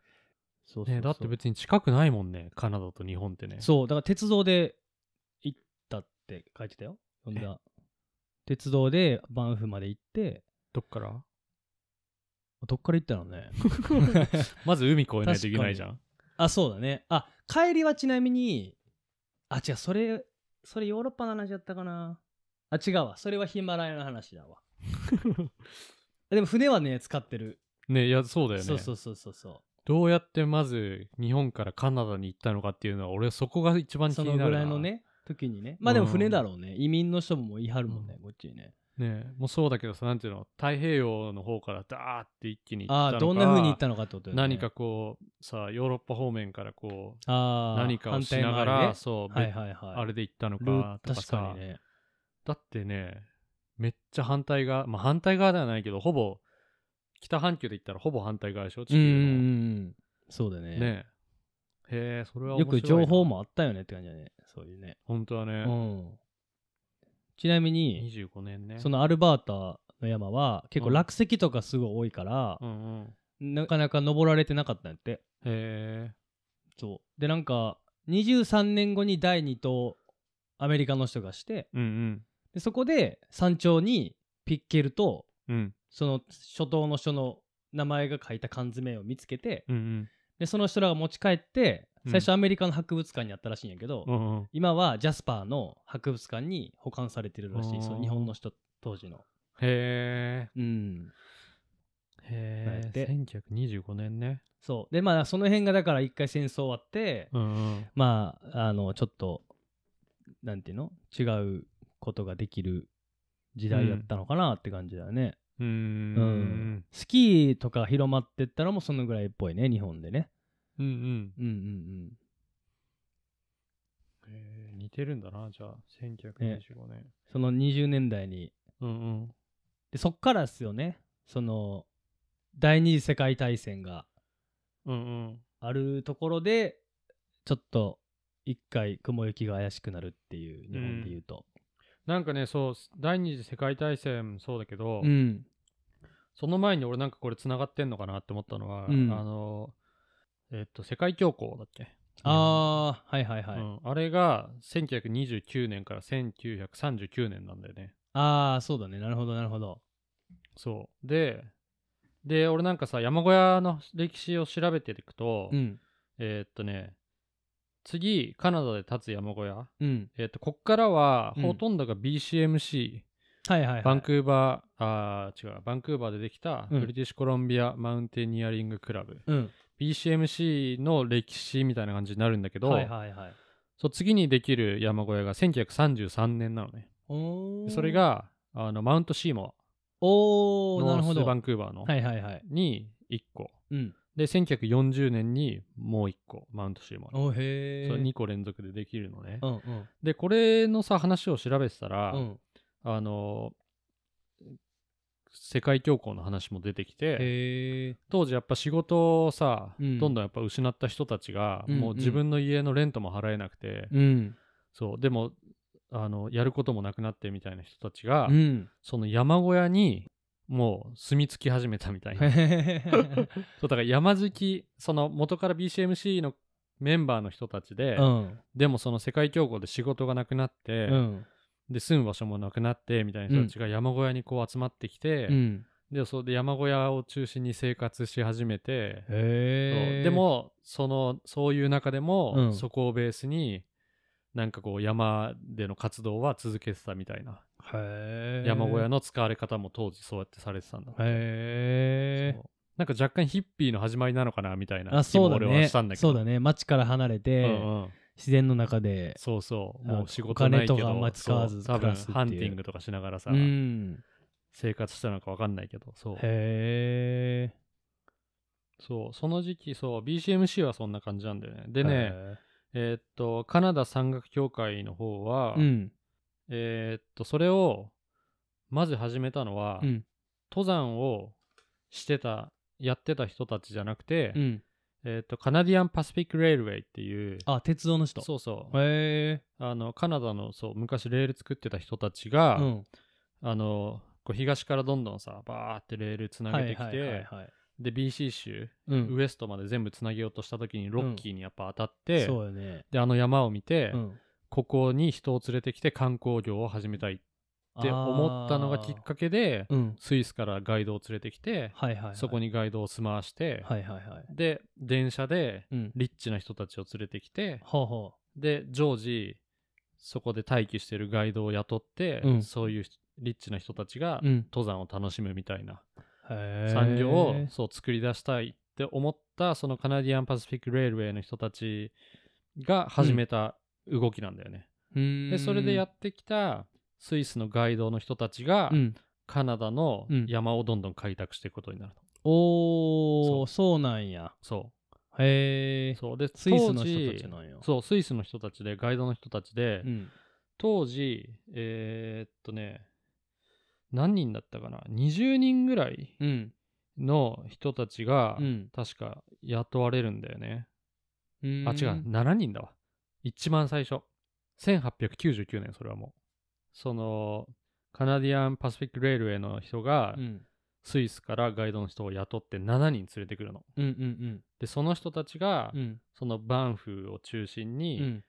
そうそうそう。ねだって別に近くないもんねカナダと日本ってね。そう。だから鉄道で行って書いてたよ。読んだ。鉄道でバンフまで行って。どっから？どっから行ったのね。まず海越えないといけないじゃん。あそうだね。あ帰りはちなみにあ違うそれそれヨーロッパの話だったかな。あ違うわ。それはヒマラヤの話だわ。でも船はね使ってる、ねいやそうだよね。そうそうそうそうそどうやってまず日本からカナダに行ったのかっていうのは俺そこが一番うその気になるな。ぐらいのね時にね。まあでも船だろうね、移民の人ももういはるもんね、うん。こっちにね。ねもうそうだけどさなんていうの？太平洋の方からダーって一気に行ったのかああどんな風に行ったのかってことよね。何かこうさヨーロッパ方面からこうあー何かをしながら、ね。そう、はいはいはい。あれで行ったのルかとか確さかにね。だってねめっちゃ反対側まあ反対側ではないけどほぼ北半球で言ったらほぼ反対側でしょ地球の。うんうんうんそうだね。ねへえそれは面よ白いな。く情報もあったよねって感じだねそういうね。本当はね、うん。ちなみに25年ね。そのアルバータの山は結構うん。落石とかすごい多いからう、んうん。なかなか登られてなかったんやって。へえ。そう。でなんか23年後に第2島アメリカの人がしてうんうん。でそこで山頂にピッケルとうん。その初頭の人の名前が書いた缶詰を見つけてうんうん。でその人らが持ち帰ってうん最初アメリカの博物館にあったらしいんやけど、うんうん。今はジャスパーの博物館に保管されてるらしいその日本の人当時の。へうん。えへえなんやって1925年ね。そう。でまあその辺がだから一回戦争終わって、うんうん。まああのちょっとなんていうの？違うことができる時代だったのかなって感じだよね、うーん。うん。スキーとか広まってったのもそのぐらいっぽいね日本でねうんうん。うんうんへえ似てるんだなじゃあ1925年。その20年代に。うんうん。でそっからですよね。その第二次世界大戦がうんうん。あるところでちょっと一回雲行きが怪しくなるっていう日本で言うと。なんかねそう第二次世界大戦もそうだけど、うん。その前に俺なんかこれ繋がってんのかなって思ったのは、うん。あのえっと世界恐慌だっけ？ああはいはいはい、うん、あれが1929年から1939年なんだよね。ああそうだね。なるほどなるほど。そう。でで俺なんかさ山小屋の歴史を調べていくと、うん。えーっとね次カナダで建つ山小屋。うん。えーっとこっからはうん。ほとんどが BCMC、はいはいはい。バンクーバーあー違うバンクーバーでできたうん。ブリティッシュコロンビアマウンテニアリングクラブ、うん BCMC の歴史みたいな感じになるんだけど、はいはいはい。そう次にできる山小屋が1933年なのね。それがあのマウントシーモア。おーなるほど。ノースバンクーバーの、はいはいはい。に1個。うん。で1940年にもう1個マウントシーモアの。おへえそう2個連続でできるのね、うんうん。でこれのさ話を調べてたら、うん。あの世界恐慌の話も出てきて当時やっぱ仕事をさ、うん。どんどんやっぱ失った人たちが、うんもう自分の家のレントも払えなくて、うん。そう。でもあのやることもなくなってみたいな人たちが、うん。その山小屋にもう住み着き始めたみたいな。そうだから山好きその元から BCMC のメンバーの人たちで、うん。でもその世界恐慌で仕事がなくなって、うんで住む場所もなくなってみたいな人たちが山小屋にこう集まってきて、うん。でそれで山小屋を中心に生活し始めて、でもそのそういう中でも、うん。そこをベースになんかこう山での活動は続けてたみたいな、山小屋の使われ方も当時そうやってされてたんだって。なんか若干ヒッピーの始まりなのかなみたいなあそうだ気も俺はねしたんだけど。そうだね。街から離れて、うんうん自然の中でそうそう。あもう仕事ないけど。お金とかあんま使わず多分ハンティングとかしながらさ、うん。生活したのか分かんないけどそう。へえそうその時期そう BCMC はそんな感じなんだよね。でねえーっとカナダ山岳協会の方は、うん。えーっとそれをまず始めたのは、うん。登山をしてたやってた人たちじゃなくて、うんえーっとカナディアン・パシフィック・レールウェイっていうあ鉄道の人。そうそう。へえあのカナダのそう昔レール作ってた人たちが、うん。あのこう東からどんどんさバーってレールつなげてきて、はいはいはいはい。で BC 州、うん。ウエストまで全部つなげようとした時にロッキーにやっぱ当たって、そうよね。であの山を見て、うん。ここに人を連れてきて観光業を始めたいって思ったのがきっかけで、うん。スイスからガイドを連れてきて、はいはいはい。そこにガイドを住まわして、はいはいはい。で電車でうん。リッチな人たちを連れてきてほうほで常時そこで待機してるガイドを雇って、うん。そういうリッチな人たちが登山を楽しむみたいな産業をそう作り出したいって思ったそのカナディアン・パシフィック・レールウェイの人たちが始めた動きなんだよね。ででそれでやってきたスイスのガイドの人たちが、うん。カナダのうん。山をどんどん開拓していくことになると。おーそう。なんや。そへえうそう。でスイスの人たちなんやそうスイスの人たちでガイドの人たちで、うん。当時えーっとね何人だったかな？20人ぐらいうん。の人たちが、うん。確か雇われるんだよね。うん。あ違う。7人だわ。一番最初。1899年それはもそのカナディアンパシフィックレールウェイの人がうん。スイスからガイドの人を雇って7人連れてくるの。うんうんでその人たちがうん。うんそのバンフを中心うにん。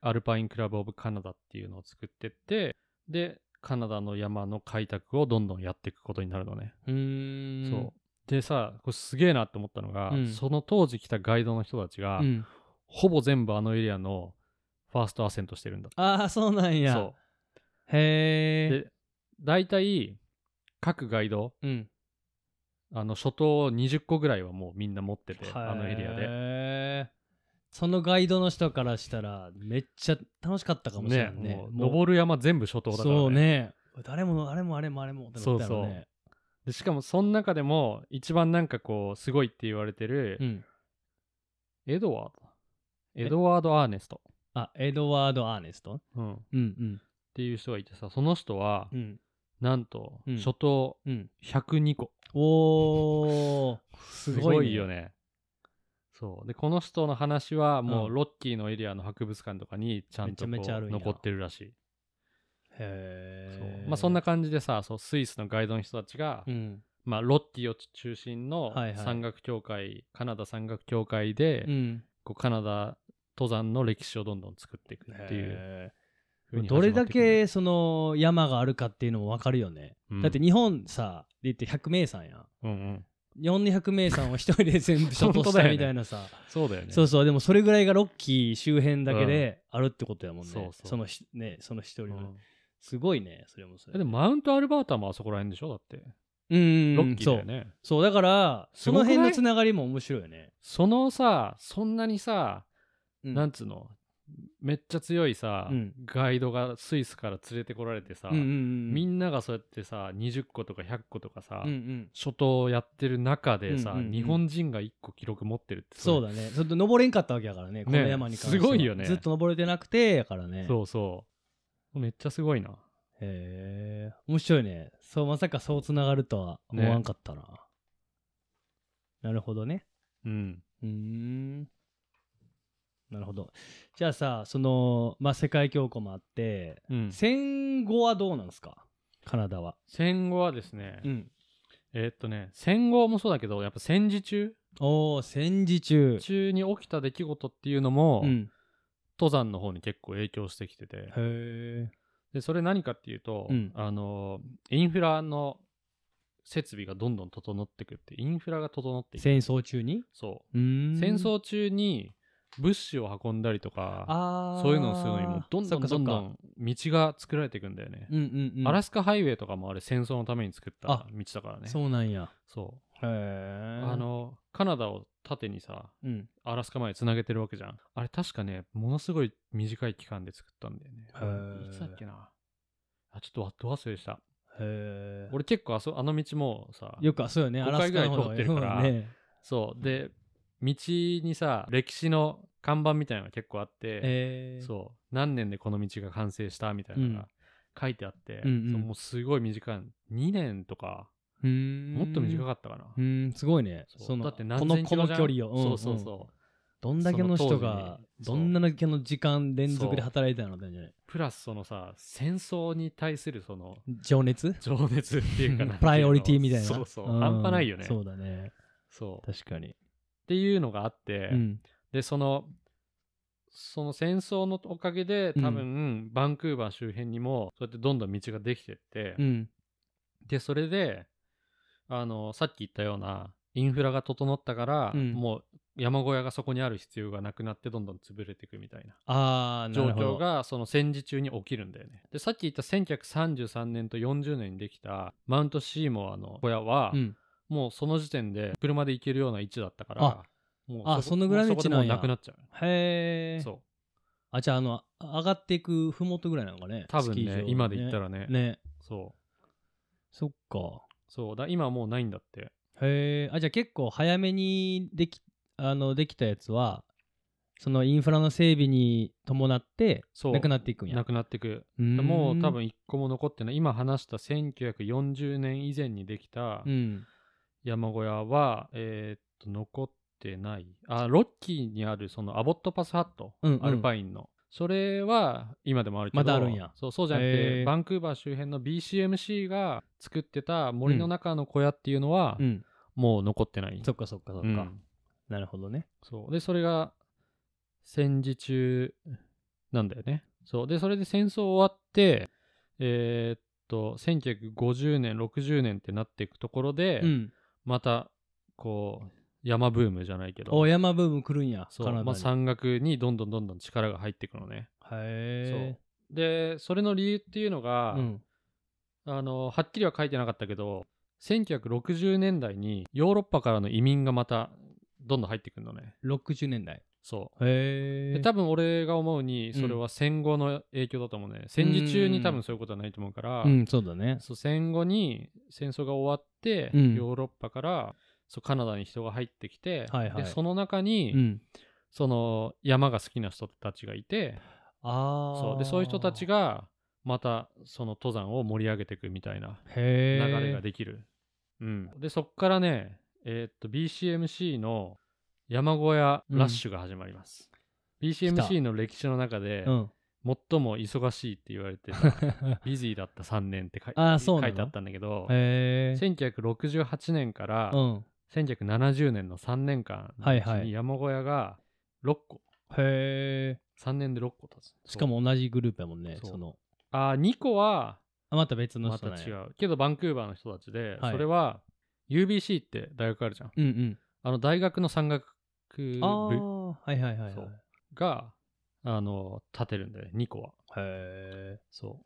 アルパインクラブ・オブ・カナダっていうのを作ってってでカナダの山の開拓をどんどんやっていくことになるのね、うそう。でさこれすげえなって思ったのが、うん。その当時来たガイドの人たちが、うん。ほぼ全部あのエリアのファーストアセントしてるんだああそうなんや。そへえ大体各ガイドうん。あの初頭20個ぐらいはもうみんな持っててあのエリアで。でそのガイドの人からしたらめっちゃ楽しかったかもしれねんね。もうもう。登る山全部初頭だから、ね、そうね。誰もあれもあれもあれもってなったよね。でしかもその中でも一番なんかこうすごいって言われてる、うん。エドワード？え？エドワード・アーネスト、あエドワード・アーネスト？うん、っうんうんていう人がいてさその人は、うん。なんとうん。初頭うん。102個。おー。すすごい,、よね。そう。でこの人の話はもううん。ロッキーのエリアの博物館とかにちゃんと残ってるらしい。へえまあそんな感じでさそうスイスのガイドの人たちが、うん。まあ、ロッキーを中心のはいはい。山岳協会、カナダ山岳協会で、うん。こうカナダ登山の歴史をどんどん作っていくっていうどれだけその山があるかっていうのも分かるよね、うん。だって日本さで言って百名山やん。うんうん。日本の百名山を一人で全部初頭したみたいなさ、そうだよね。そうそう。でもそれぐらいがロッキー周辺だけであるってことやもんね、そうそう。のひねその一人の、うん。すごいねそれもそれ。えでもマウントアルバータもあそこら辺でしょ？だってうんうん。ロうんッキーだよね。そう。そう。だからその辺のつながりも面白いよね、そのさそんなにさ、うん。なんつうの？めっちゃ強いさ、うん。ガイドがスイスから連れてこられてさ、うんうんうんみんながそうやってさ20個とか100個とかさ、うんうん。初頭やってる中でさ、うんうんうん。日本人が1個記録持ってるってそうだね。それと登れんかったわけやからねこの山に関しては。すごいよね。ずっと登れてなくてやからね。そうそう。めっちゃすごいな。へえ。面白いね。そうまさかそうつながるとは思わんかったな、なるほどね。うん。うーんなるほど。じゃあさそのまあ世界恐慌もあってうん。戦後はどうなんですか？カナダは。戦後はですね、うん。えーっとね戦後もそうだけどやっぱ戦時中？おお戦時中。中に起きた出来事っていうのも、うん。登山の方に結構影響してきてて。でそれ何かっていうと、うん。あのインフラの設備がどんどん整ってくってインフラが整っていく戦争中に？そう。戦争中に物資を運んだりとかそういうのをするのにもどんどんどんどん道が作られていくんだよね、うんうんうん。アラスカハイウェイとかもあれ戦争のために作ったあ道だからね。そうなんや。そう。へえあのカナダを縦にさうん。アラスカまでつなげてるわけじゃん。あれ確かねものすごい短い期間で作ったんだよね。いつだっけな。あちょっとわど忘れした。へえ俺結構あそあの道もさよくそうよね。5アラスカの方回ぐらい通ってるからうんねそう。で道にさ歴史の看板みたいなのが結構あって、えー。そう何年でこの道が完成したみたいなのが書いてあって、うんうもうすごい短い2年とかもっと短かったかな、うーんすごいね。そのだって何この千キロじゃんこの距離を、んそうそうそう。どんだけの人がどんだけの時間連続で働いてたのってんじゃないプラスそのさ戦争に対するその情熱？情熱っていうかな プライオリティみたいな。そうそう、ん半端ないよね。そうだね。そう。っ確かにていうのがあって、うん。でそのその戦争のおかげで多分、バンクーバー周辺にもそうやってどんどん道ができてって、うん。でそれであのさっき言ったようなインフラが整ったから、うん。もう山小屋がそこにある必要がなくなってどんどん潰れていくみたいな状況がその戦時中に起きるんだよね。でさっき言った1933年と40年にできたマウントシーモアの小屋は、うんもうその時点で車で行けるような位置だったからあもうこあそのぐらいの位置なんや。なくなっちゃうへえそう。あじゃああの上がっていくふもとぐらいなのかね多分スキー場ね。今で言ったらね。ね。そう。そっか。そう。だ今はもうないんだって。へえあじゃあ結構早めにできあのできたやつはそのインフラの整備に伴ってなくなっていくんや。なくなっていくもう多分一個も残ってない。今話した1940年以前にできたうん山小屋は、えーっと残ってない。あロッキーにあるそのアボットパスハット、うんうん。アルパインの。それは今でもあるけどまだあるんや。そうそうじゃなくて、バンクーバー周辺の BCMC が作ってた森の中の小屋っていうのは、うん。もう残ってない。そっかそっかそっか、うん。なるほどね。そう。でそれが戦時中なんだよね。そう。でそれで戦争終わってえーっと1950年60年ってなっていくところで、うんまたこう山ブームじゃないけど。お山ブーム来るんやそうまあ、山岳にどんどんどんどん力が入っていくのね。へでそれの理由っていうのが、えうん。あのはっきりは書いてなかったけど1960年代にヨーロッパからの移民がまたどんどん入ってくるのね。60年代。そう。へえ。で多分俺が思うにそれは戦後の影響だと思うね、戦時中に多分そういうことはないと思うから、うんそうだね。そう戦後に戦争が終わって、うん。ヨーロッパからそうカナダに人が入ってきて、はいはい。でその中に、うん。その山が好きな人たちがいてああそうでそういう人たちがまたその登山を盛り上げていくみたいな流れができる、うん、でそっからねえーっと BCMC の山小屋ラッシュが始まります、BCMC の歴史の中でうん最も忙しいって言われてた ビジーだった3年って書い書いてあったんだけどへえ1968年からうん。1970年の3年間に山小屋が6個。へえ3年で6個立つ。しかも同じグループやもんねその。あ2個はあまた別のまた人なんや違う。けどバンクーバーの人たちで、はい。それは UBC って大学あるじゃん。うんうん。あの大学の山岳部。ああはいはいはいがあの建てるんだよね2個は。へえそう。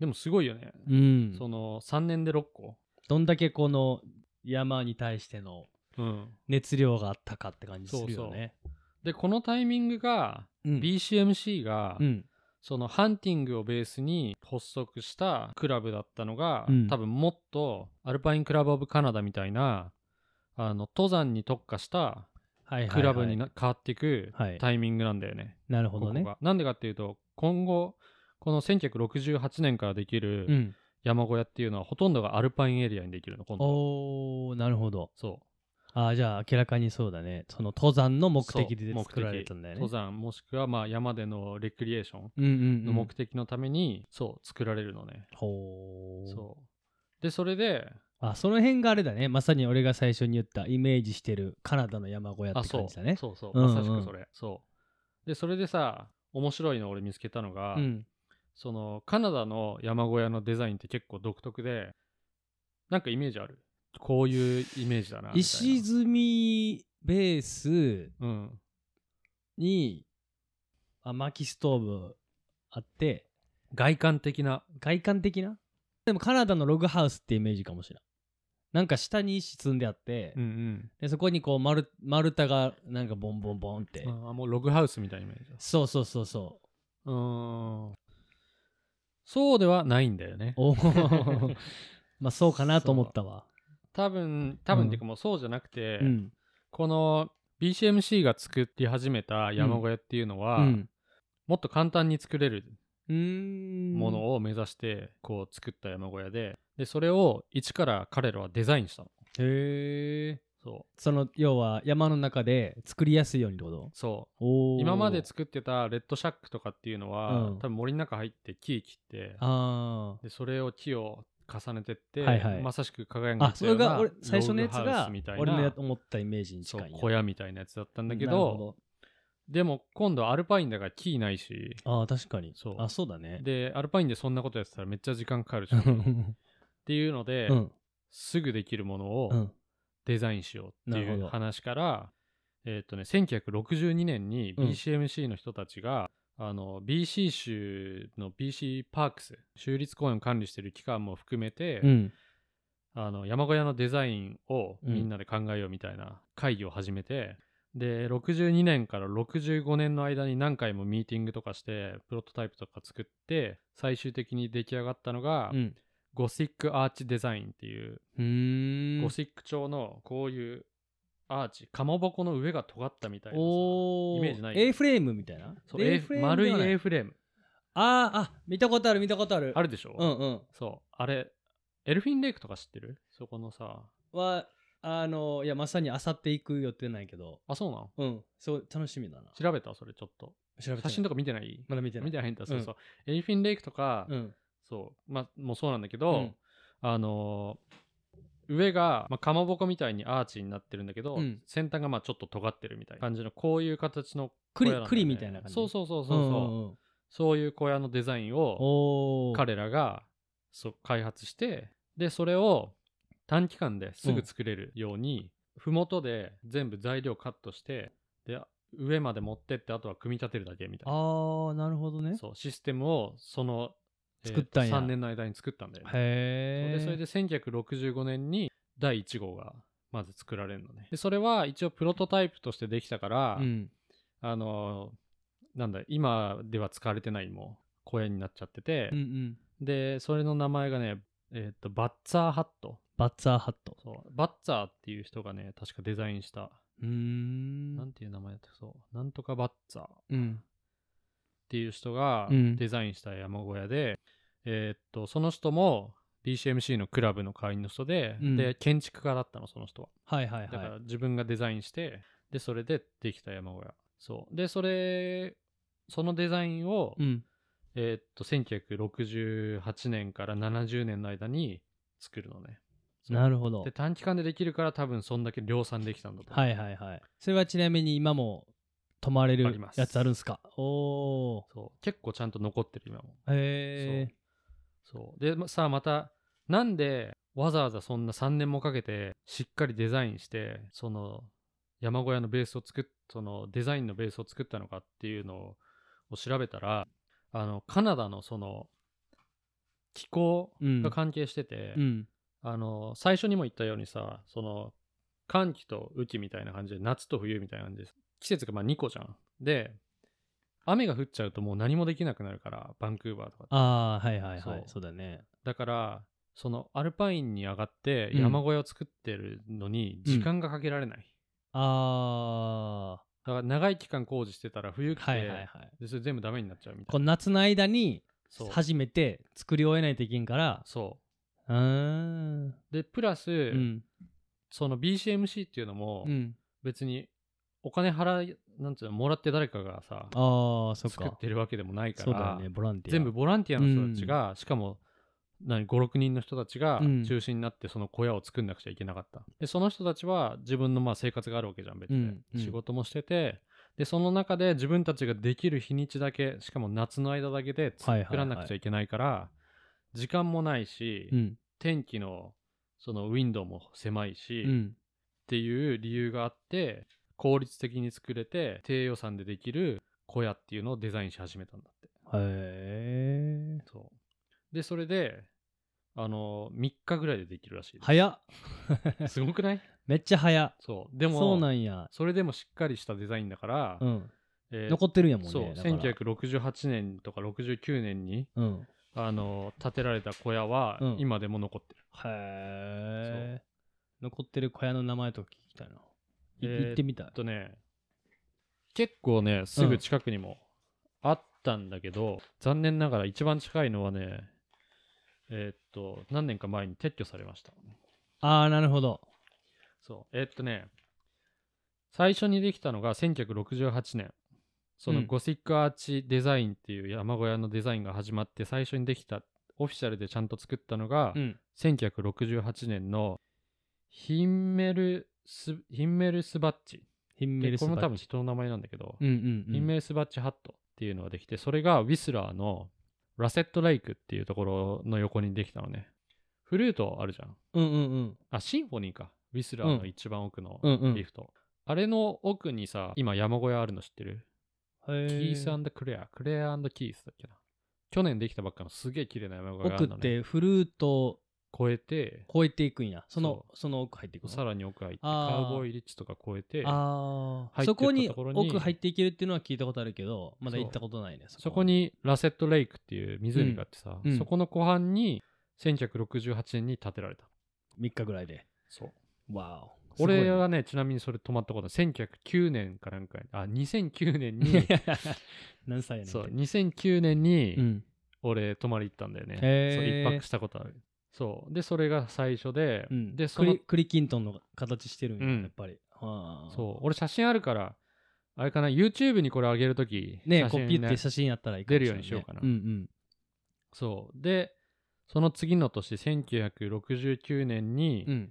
でもすごいよね、うん。その3年で6個。どんだけこの山に対してのうん。熱量があったかって感じするよね。でこのタイミングが、うん。BCMC が、うん。そのハンティングをベースに発足したクラブだったのが、うん。多分もっとアルパインクラブ・オブ・カナダみたいなあの登山に特化したクラブにな変わっていくはい。タイミングなんだよね。なるほどね。ここが。なんでかっていうと今後この1968年からできるうん。山小屋っていうのはほとんどがアルパインエリアにできるの今度おーなるほど。そああじゃあ明らかにそうだね。その登山のう目的。で作られたんだよね。登山もしくはまあ山でのレクリエーションうんうんうん。の目的のために、そう作られるのね、ほうそう。でそれであその辺があれだね。まさに俺が最初に言ったイメージしてるカナダの山小屋って感じだね。そう。そう、まさしくそれ。そう。でそれでさ面白いの俺見つけたのが、うん。そのカナダの山小屋のデザインって結構独特でなんかイメージある？こういうイメージだな。石積みベースうん。にあ薪ストーブあって外観的な。外観的な？でもカナダのログハウスってイメージかもしれんなんか下に石積んであって、うんうん。でそこにこう丸丸太がなんかボンボンボンって、あもうログハウスみたいなイメージそうそうそうそう。ー。んそうではないんだよね。おー。まあそうかなと思ったわ。多分多分うんっていうかもうそうじゃなくて、うん。この BCMC が作り始めた山小屋っていうのは、うん。もっと簡単に作れるものを目指してこう作った山小屋ででそれを一から彼らはデザインしたの。へえそその要は山の中で作りやすいようにってこと？う。そう今まで作ってたレッドシャックとかっていうのは、うん。多分森の中入って木切ってあでそれを木を重ねてって、はいはい。まさしく輝あがあそれが俺最初のやつが俺のや思ったイメージに近い小屋みたいなやつだったんだけなるど。ほでも今度アルパインだから木ないし。ああ確かに。そう。あそうだね。でアルパインでそんなことやってたらめっちゃ時間かかるし っていうので、うん。すぐできるものうをん。デザインしようっていう話から、えっ、とね1962年にうん。BCMC の人たちが、あの BC 州の BC パークス州立公園を管理している機関も含めて、うん。あの山小屋のデザインをうん。みんなで考えようみたいな会議を始めて、で62年から65年の間に何回もミーティングとかしてプロトタイプとか作って最終的に出来上がったのが、うんゴシックアーチデザインっていう、ゴシック調のこういうアーチかまぼこの上が尖ったみたいなイメージない A フレームみたいな？そう A フレーム丸い A フレーム。あーあ見たことある見たことある。あるでしょ、うんうん。そう。あれエルフィンレイクとか知ってる？そこのさ。はあのいやまさにあさって行く予定なんやけど。あそうなん？うん。そう楽しみだな。調べた？それちょっと。調べて写真とか見てない？まだ見てない。見てないんだ、うんそう。そうエリフィンレイクとか、うんそう。まあもうそうなんだけど、うん。あのー上が、まあ、かまぼこみたいにアーチになってるんだけど、うん。先端がまあちょっと尖ってるみたいな感じのこういう形の栗小屋ね。栗みたいな感じ？そうそうそうそうそう、んんん。そういう小屋のデザインを彼らがそう開発してでそれを短期間ですぐ作れるように、麓で全部材料カットしてで上まで持ってってあとは組み立てるだけみたいな。ああなるほどね。そうシステムをその、作ったんや。3年の間に作ったんだよね。へえそれで1965年に第1号がまず作られるのね。でそれは一応プロトタイプとしてできたから、うん。あのなんだ今では使われてないもう小屋になっちゃっててうんう、ん。でそれの名前がねえっ、とバッツァーハット。バッツァーハット。そう。バッツァーっていう人がね確かデザインした、うーん。なんていう名前だったそう。なんとかバッツァー。っうんていう人がうん。デザインした山小屋で、えーっとその人も BCMC のクラブの会員の人で、うん。で建築家だったのその人は。はいはいだからはい自分がデザインしてでそれでできた山小屋。そう。でそれそのデザインを、うん。えーっと1968年から70年の間に作るのね。なるほど。で短期間でできるから多分そんだけ量産できたんだとはいはいはい。それはちなみに今も泊まれるやつあるんすか？おおそう。結構ちゃんと残ってる今も。へえそう。でまさあまたなんでわざわざそんな3年もかけてしっかりデザインしてその山小屋のベースを作っそのデザインのベースを作ったのかっていうのを調べたらあのカナダのその気候うん。が関係してて、うん。あの最初にも言ったようにさその寒気と雨季みたいな感じで夏と冬みたいな感じで季節がまあ2個じゃん。で雨が降っちゃうともう何もできなくなるからバンクーバーとかって。ああはいはいはい。そう。だね。だからそのアルパインに上がってうん。山小屋を作ってるのに時間がかけられない、あだから長い期間工事してたら冬来て、あはいはいはい。でそれ全部ダメになっちゃうみたこいな。の夏の間に初めて作り終えないといけんから。そう。ーん。うでプラス、うん。その BCMC っていうのもうん。別にお金払いなんつうのもらって誰かがさああそっ作っかてるわけでもないからそうだよねボランティア。全部ボランティアの人たちが、しかも何56人の人たちがうん。中心になってその小屋を作んなくちゃいけなかった、でその人たちは自分のまあ生活があるわけじゃん別で、うんうん。仕事もしててでその中で自分たちができる日にちだけしかも夏の間だけではいはいはい作らなくちゃいけないから、時間もないし、うん。天気のそのウィンドウも狭いし、っうん。ていう理由があって効率的に作れて低予算でできる小屋っていうのをデザインし始めたんだって。へえそう。でそれであの3日ぐらいでできるらしいです。早っ。すごくない？めっちゃ早っ。そう。でもそうなんや。それでもしっかりしたデザインだから、うん。えー残ってるんやもんねそう。だから。1968年とか69年にうん。あの建てられた小屋はうん。今でも残ってる、へえ残ってる小屋の名前とか聞きたいな、行ってみたい。えっとね結構ねすぐ近くにもあったんだけど、残念ながら一番近いのはねえーっと何年か前に撤去されました。ああなるほど。そう。えーっとね最初にできたのが1968年。そのうん。ゴシックアーチデザインっていう山小屋のデザインが始まって最初にできたオフィシャルでちゃんと作ったのが、うん。1968年のヒンメルスヒンメルスバッチ。ヒンメでこれも多分ルスバッチ人の名前なんだけど、うんうんうん。ヒンメルスバッチハットっていうのができてそれがウィスラーのラセットレイクっていうところの横にできたのね。フルートあるじゃん。うんうんうん。あシンフォニーか。ウィスラーの一番奥のうん。うんリフト、あれの奥にさ今山小屋あるの知ってる？へキースークレア。クレアキースだっけな。去年できたばっかのすげえ綺麗な山小屋があるの、ね、奥ってフルート越えて越えていくんや。そのそその奥入っていくの？さらに奥入ってカウボーイリッチとか越えてああ入ってったそこに奥入っていけるっていうのは聞いたことあるけどまだ行ったことないねそこにラセットレイクっていう湖があってさ、うん。うん。そこの湖畔に1968年に建てられた。3日ぐらいで。そう。わお俺はねちなみにそれ泊まったことない。1909年かなんかにあ2009年に 何歳やねんそう2009年にうん。俺泊まり行ったんだよね、そう一泊したことあるそう。でそれが最初で、うん、でそのクリクリキントンの形してるんや、うん。やっぱり。はあそう。俺写真あるからあれかな？YouTube にこれ上げるときね写真こうピュッて写真やったらいいかも出るようにしようかな。うんうん。そう。でその次の年1969年に、うん。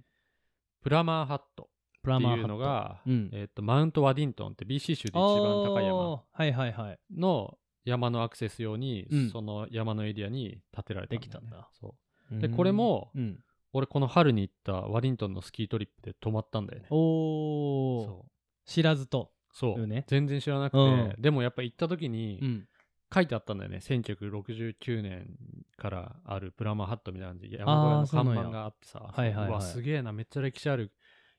プラマーハットプラっていうマーハット。のが、うん。えっとマウント・ワディントンって BC 州で一番高い山はいはいはい。の山のアクセス用に、うん。その山のエリアに建てられたね。できたんだ。そうでこれもうん。俺この春に行ったワディントンのスキートリップで泊まったんだよね。おお。知らずと。そう、よね。全然知らなくて、うん。でもやっぱ行った時にうん。書いてあったんだよね。1969年からあるプラマーハットみたいな感じで。山小屋の看板があってさ。はいはいはい。うわすげえな。めっちゃ歴史ある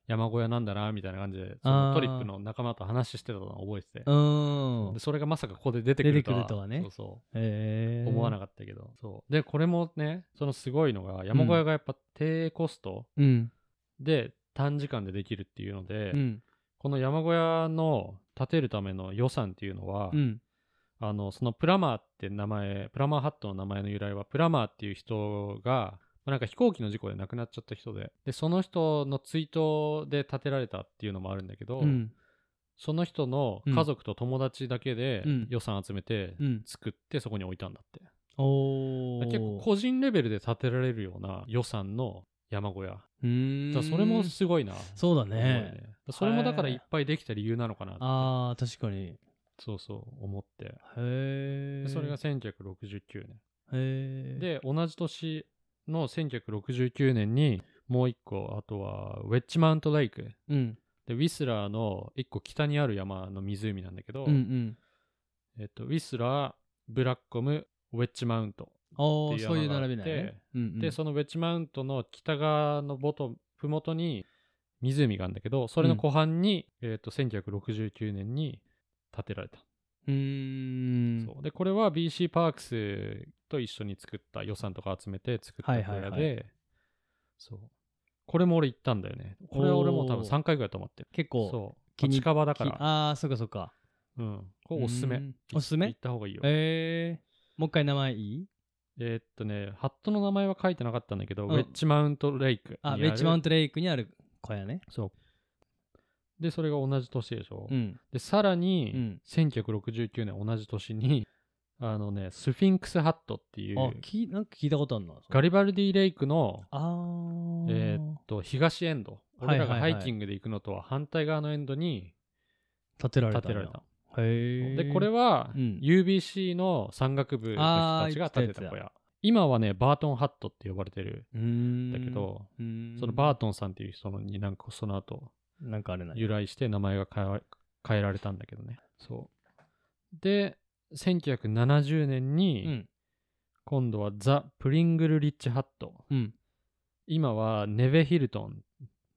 山小屋なんだなみたいな感じでそのトリップの仲間と話してたのを覚えててうーんで。それがまさかここで出てくるとは出てくるとはねそうそへえ。う思わなかったけど、そうでこれもねそのすごいのが山小屋がやっぱ低コストうん。で短時間でできるっていうので、うん。この山小屋の建てるための予算っていうのは、うん。あのそのプラマーって名前プラマーハットの名前の由来はプラマーっていう人がまあなんか飛行機の事故で亡くなっちゃった人ででその人の追悼で建てられたっていうのもあるんだけど、うん。その人の家族と友達だけでうん予算集めてうん。作ってそこに置いたんだって。結構個人レベルで建てられるような予算の山小屋だそれもすごいなそうだ思うよね。それもだからいっぱいできた理由なのかなああ、確かに。そうそう思ってへえで。それが1969年へえ。、で同じ年の1969年にもう一個あとはウェッジマウントレイクうん。でウィスラーの一個北にある山の湖なんだけど、うんうん。えっと、ウィスラーブラッコムウェッジマウント、っていうそういう山があって並びなんやね。うんうん。でそのウェッジマウントの北側のボトふもとに湖があるんだけどそれの湖畔に、えっと1969年に建てられた、うーん。そうでこれは BC パークスと一緒に作った予算とか集めて作った小屋で、そう。これも俺行ったんだよね。これは俺も多分おー。3回ぐらい泊まってる。結構、そう。近場だきから。ああ、そっかそっか。うん。これおすすめ。うん。おすすめ？行った方がいいよ。ええ。もう一回名前いい？えーっとねハットの名前は書いてなかったんだけど、うん。ウェッジマウントレイクにあ、ウるェッジマウントレイクにある小屋ね。そう。でそれが同じ年でしょ、うん。でさらに、うん。1969年同じ年にあのねスフィンクスハットっていうあ、きなんか聞いたことあるな。ガリバルディレイクのあー。えーっと東エンドはいはいはい俺らがハイキングで行くのとは反対側のエンドに建てられた。建てられたへえ。でこれは、うん UBC の山岳部の人たちが建てた小屋今はねバートンハットって呼ばれてるうーん。だけど、うーんそのバートンさんっていう人になんかその後なんかあれな由来して名前が変え変えられたんだけどねそうで1970年うにん。今度はザ・プリングル・リッチ・ハットうん。今はネベヒルトン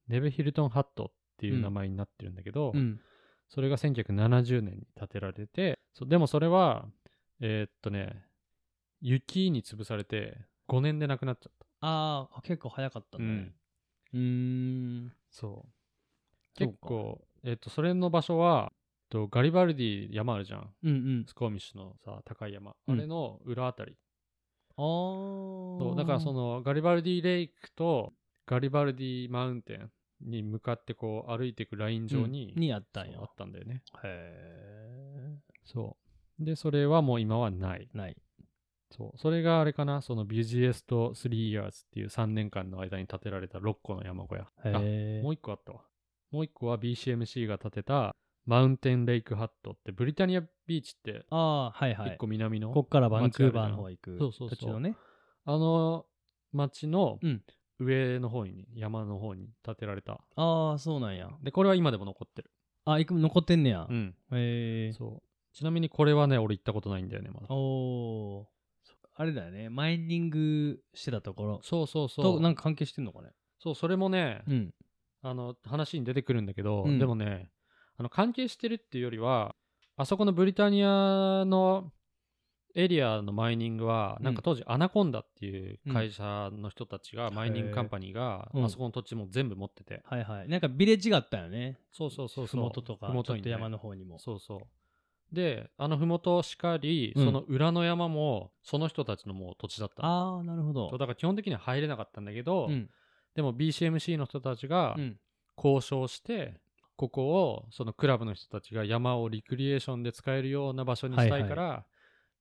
ネベヒルトンハットっていう名前になってるんだけど、うん。それが1970年に建てられてそうでもそれはえーっとね雪に潰されて5年で亡くなっちゃっあーあ、結構早かったた、ね。うーん。そうそう結か構えーっとそれの場所はとガリバルディ山あるじゃんうんうん。スコーミッシュのさ高い山、うんあれの裏あたりあー。そうだからそのガリバルディレイクとガリバルディマウンテンに向かってこう歩いていくライン上に、うんにあったんやあ。ったんだよねへそうでそれはもう今はないえ。ない。そうそれがあれかなそのビジエスト3 years っていう3年間の間に建てられた6個の山小屋あへえ。もう1個あったわもう1個は BCMC が建てたマウンテンレイクハットってブリタニアビーチってああ、はいはい1。個南の、こっからバンクーバーの方行くそうそうそうのね。あの町のうん上の方に、山の方に建てられた。ああ、そうなんや。で、これは今でも残ってる。あ、行く残ってんねや。うん。へえ。そう。ちなみにこれはね、俺行ったことないんだよね、まだ。おーあれだよね。マイニングしてたところそうそうそとう。なんか関係してんのかね。そう、それもね、うん。あの、話に出てくるんだけど、うんでもね、あの、関係してるっていうよりは、あそこのブリタニアのエリアの mining は、うんなんか当時アナコンダっていう会社の人たちが、 mining company が、うんあそこの土地も全部持ってて、はいはい。なんか village があったよね。そうそうそうふそう。もととか、ちょっと山の方にも。そうそう。であの麓しかり、うんその裏の山もその人たちのもう土地だったのああなるほどだから基本的には入れなかったんだけど、うんでも BCMC の人たちがうん交渉して、ここをそのクラブの人たちが山を recreation で使えるような場所にしたいから、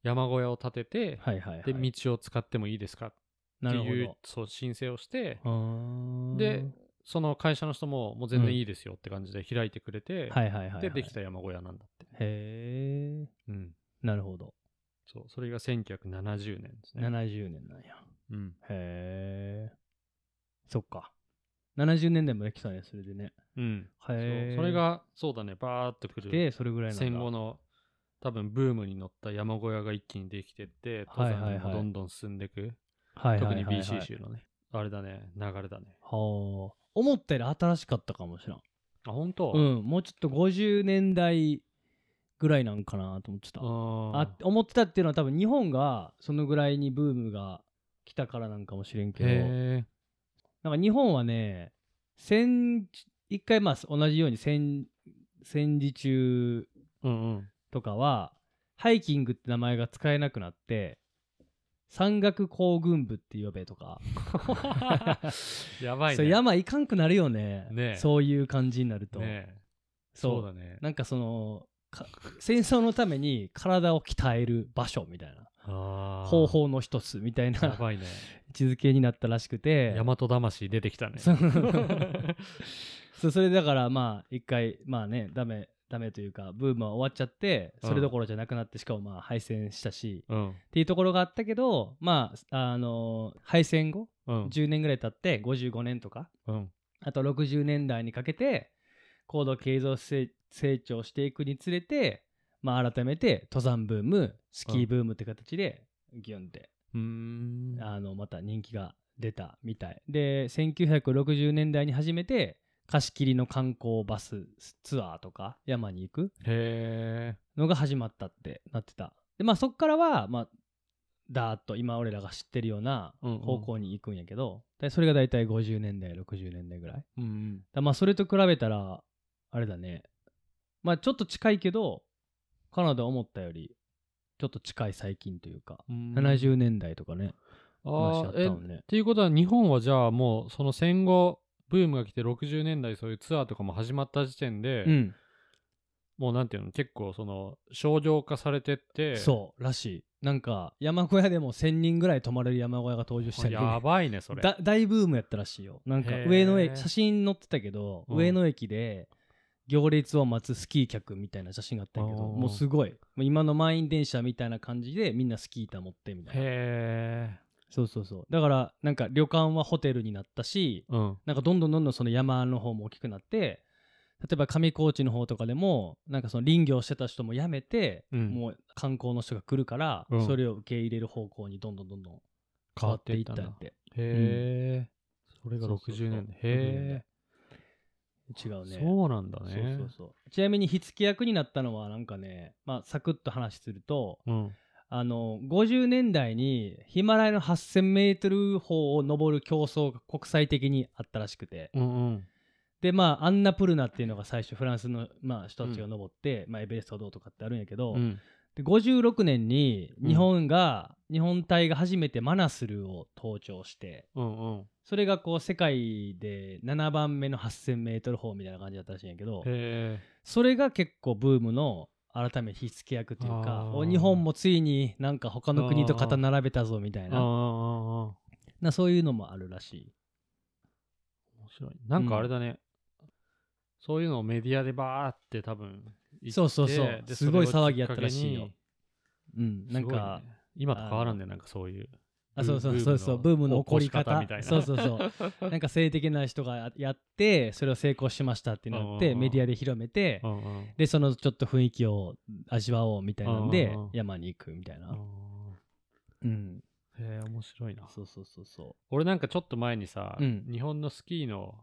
山小屋を建てて、はいはいはい。で道を使ってもいいですかっていうそう申請をしてでその会社の人ももう全然いいですよって感じで開いてくれて、でできた山小屋なんだって、へえうん、なるほど。そうそれが1970年ですね、70年なんや。うん、へえそっか。70年代もできたねそれでねうん、それがそうだね。バーっとくる。でそれぐらいなんだ。戦後の多分ブームに乗った山小屋が一気にできてってはい登山もどんどん進んでいく、はいはい。特に BC 州のねあれだね流れだね。はあ。思ったより新しかったかもしれん。あ本当？うんもうちょっと50年代ぐらいなんかなと思ってた。ああ思ってたっていうのは多分日本がそのぐらいにブームが来たからなんかもしれんけど。へなんか日本はね戦一回まあ同じように戦戦時中とかはハイキングって名前が使えなくなって山岳行軍部って呼べとか。やばいね。山行かんくなるよね。ねえ。そういう感じになると、ねえ。そう。だね。なんかそのか戦争のために体を鍛える場所みたいな。方法の一つみたいな。やばいね。位置づけになったらしくて。大和魂出てきたね そうそれだからまあ一回まあねダメダメというかブームは終わっちゃってうんそれどころじゃなくなってしかもまあ敗戦したし、うん。っていうところがあったけどまああの敗戦後うん。10年ぐらい経って55年とかうん。あと60年代にかけて高度経済成成長していくにつれてまあ改めて登山ブームスキーブームって形でギュンってあのまた人気が出たみたい。で1960年代に初めて貸し切りの観光バスツアーとか山に行くのが始まったってなってた。でまあそっからはまあダーッと今俺らが知ってるようなうんうん。方向に行くんやけど、でそれが大体50年代60年代ぐらい。だかうん。らまあそれと比べたらあれだね。まあちょっと近いけどカナダ思ったよりちょっと近い最近というか、うん。70年代とかねあ話あっったね。ていうことは日本はじゃあもうその戦後ブームが来て60年代そういうツアーとかも始まった時点で、うん。もうなんていうの結構その商業化されてってそうらしい。なんか山小屋でも1000人ぐらい泊まれる山小屋が登場したり。やばいねそれ。だ大ブームやったらしいよ。なんか上野駅写真載ってたけど、うん。上野駅で行列を待つスキー客みたいな写真があったけどもうすごい。今の満員電車みたいな感じでみんなスキー板持ってみたいな。へそうそうそう。だからなんか旅館はホテルになったしえうん。なんかどんどんどんどんその山の方も大きくなって例えば上高地の方とかでもなんかその林業してた人も辞めて、うん。もう観光の人が来るから、うん。それを受け入れる方向にどんどんどんどん変わっていったんやってへえ、それがそうそうそう。60年。代へ違うね。えそうなんだね。そうそうそう。ちなみに火付け役になったのはなんかねまあサクッと話するとうんあの50年代にヒマラヤの 8000m 峰を登る競争が国際的にあったらしくて。うんうん。でまあアンナプルナっていうのが最初フランスの、まあ、人たちが登って、まあ、エベレストがどうとかってあるんやけど、うん。で56年にうん。日本が、日本隊が初めてマナスルを登頂してうんうん。それがこう世界で7番目の 8000m 峰みたいな感じだったらしいんやけどへそれが結構ブームの改め火付け役というか日本もついになんか他の国と肩並べたぞみたいな。なそういうのもあるらしい。面白い。なんかあれだね、そういうのをメディアでバーって多分そうそうそう。ですごい騒ぎやったらしいよ。うんなんかね。今と変わらんねなんかそういうあそうそうそうそうブームの起こり方。みたいな。そうそうそう。なんか性的な人がやってそれを成功しましたってなってうんうんうん。メディアで広めてうんうん。でそのちょっと雰囲気を味わおうみたいなんでうんうん山に行くみたいな。うん。うん。へえ面白いな。そうそうそうそ俺なんかちょっと前にさ、うん。日本のスキーの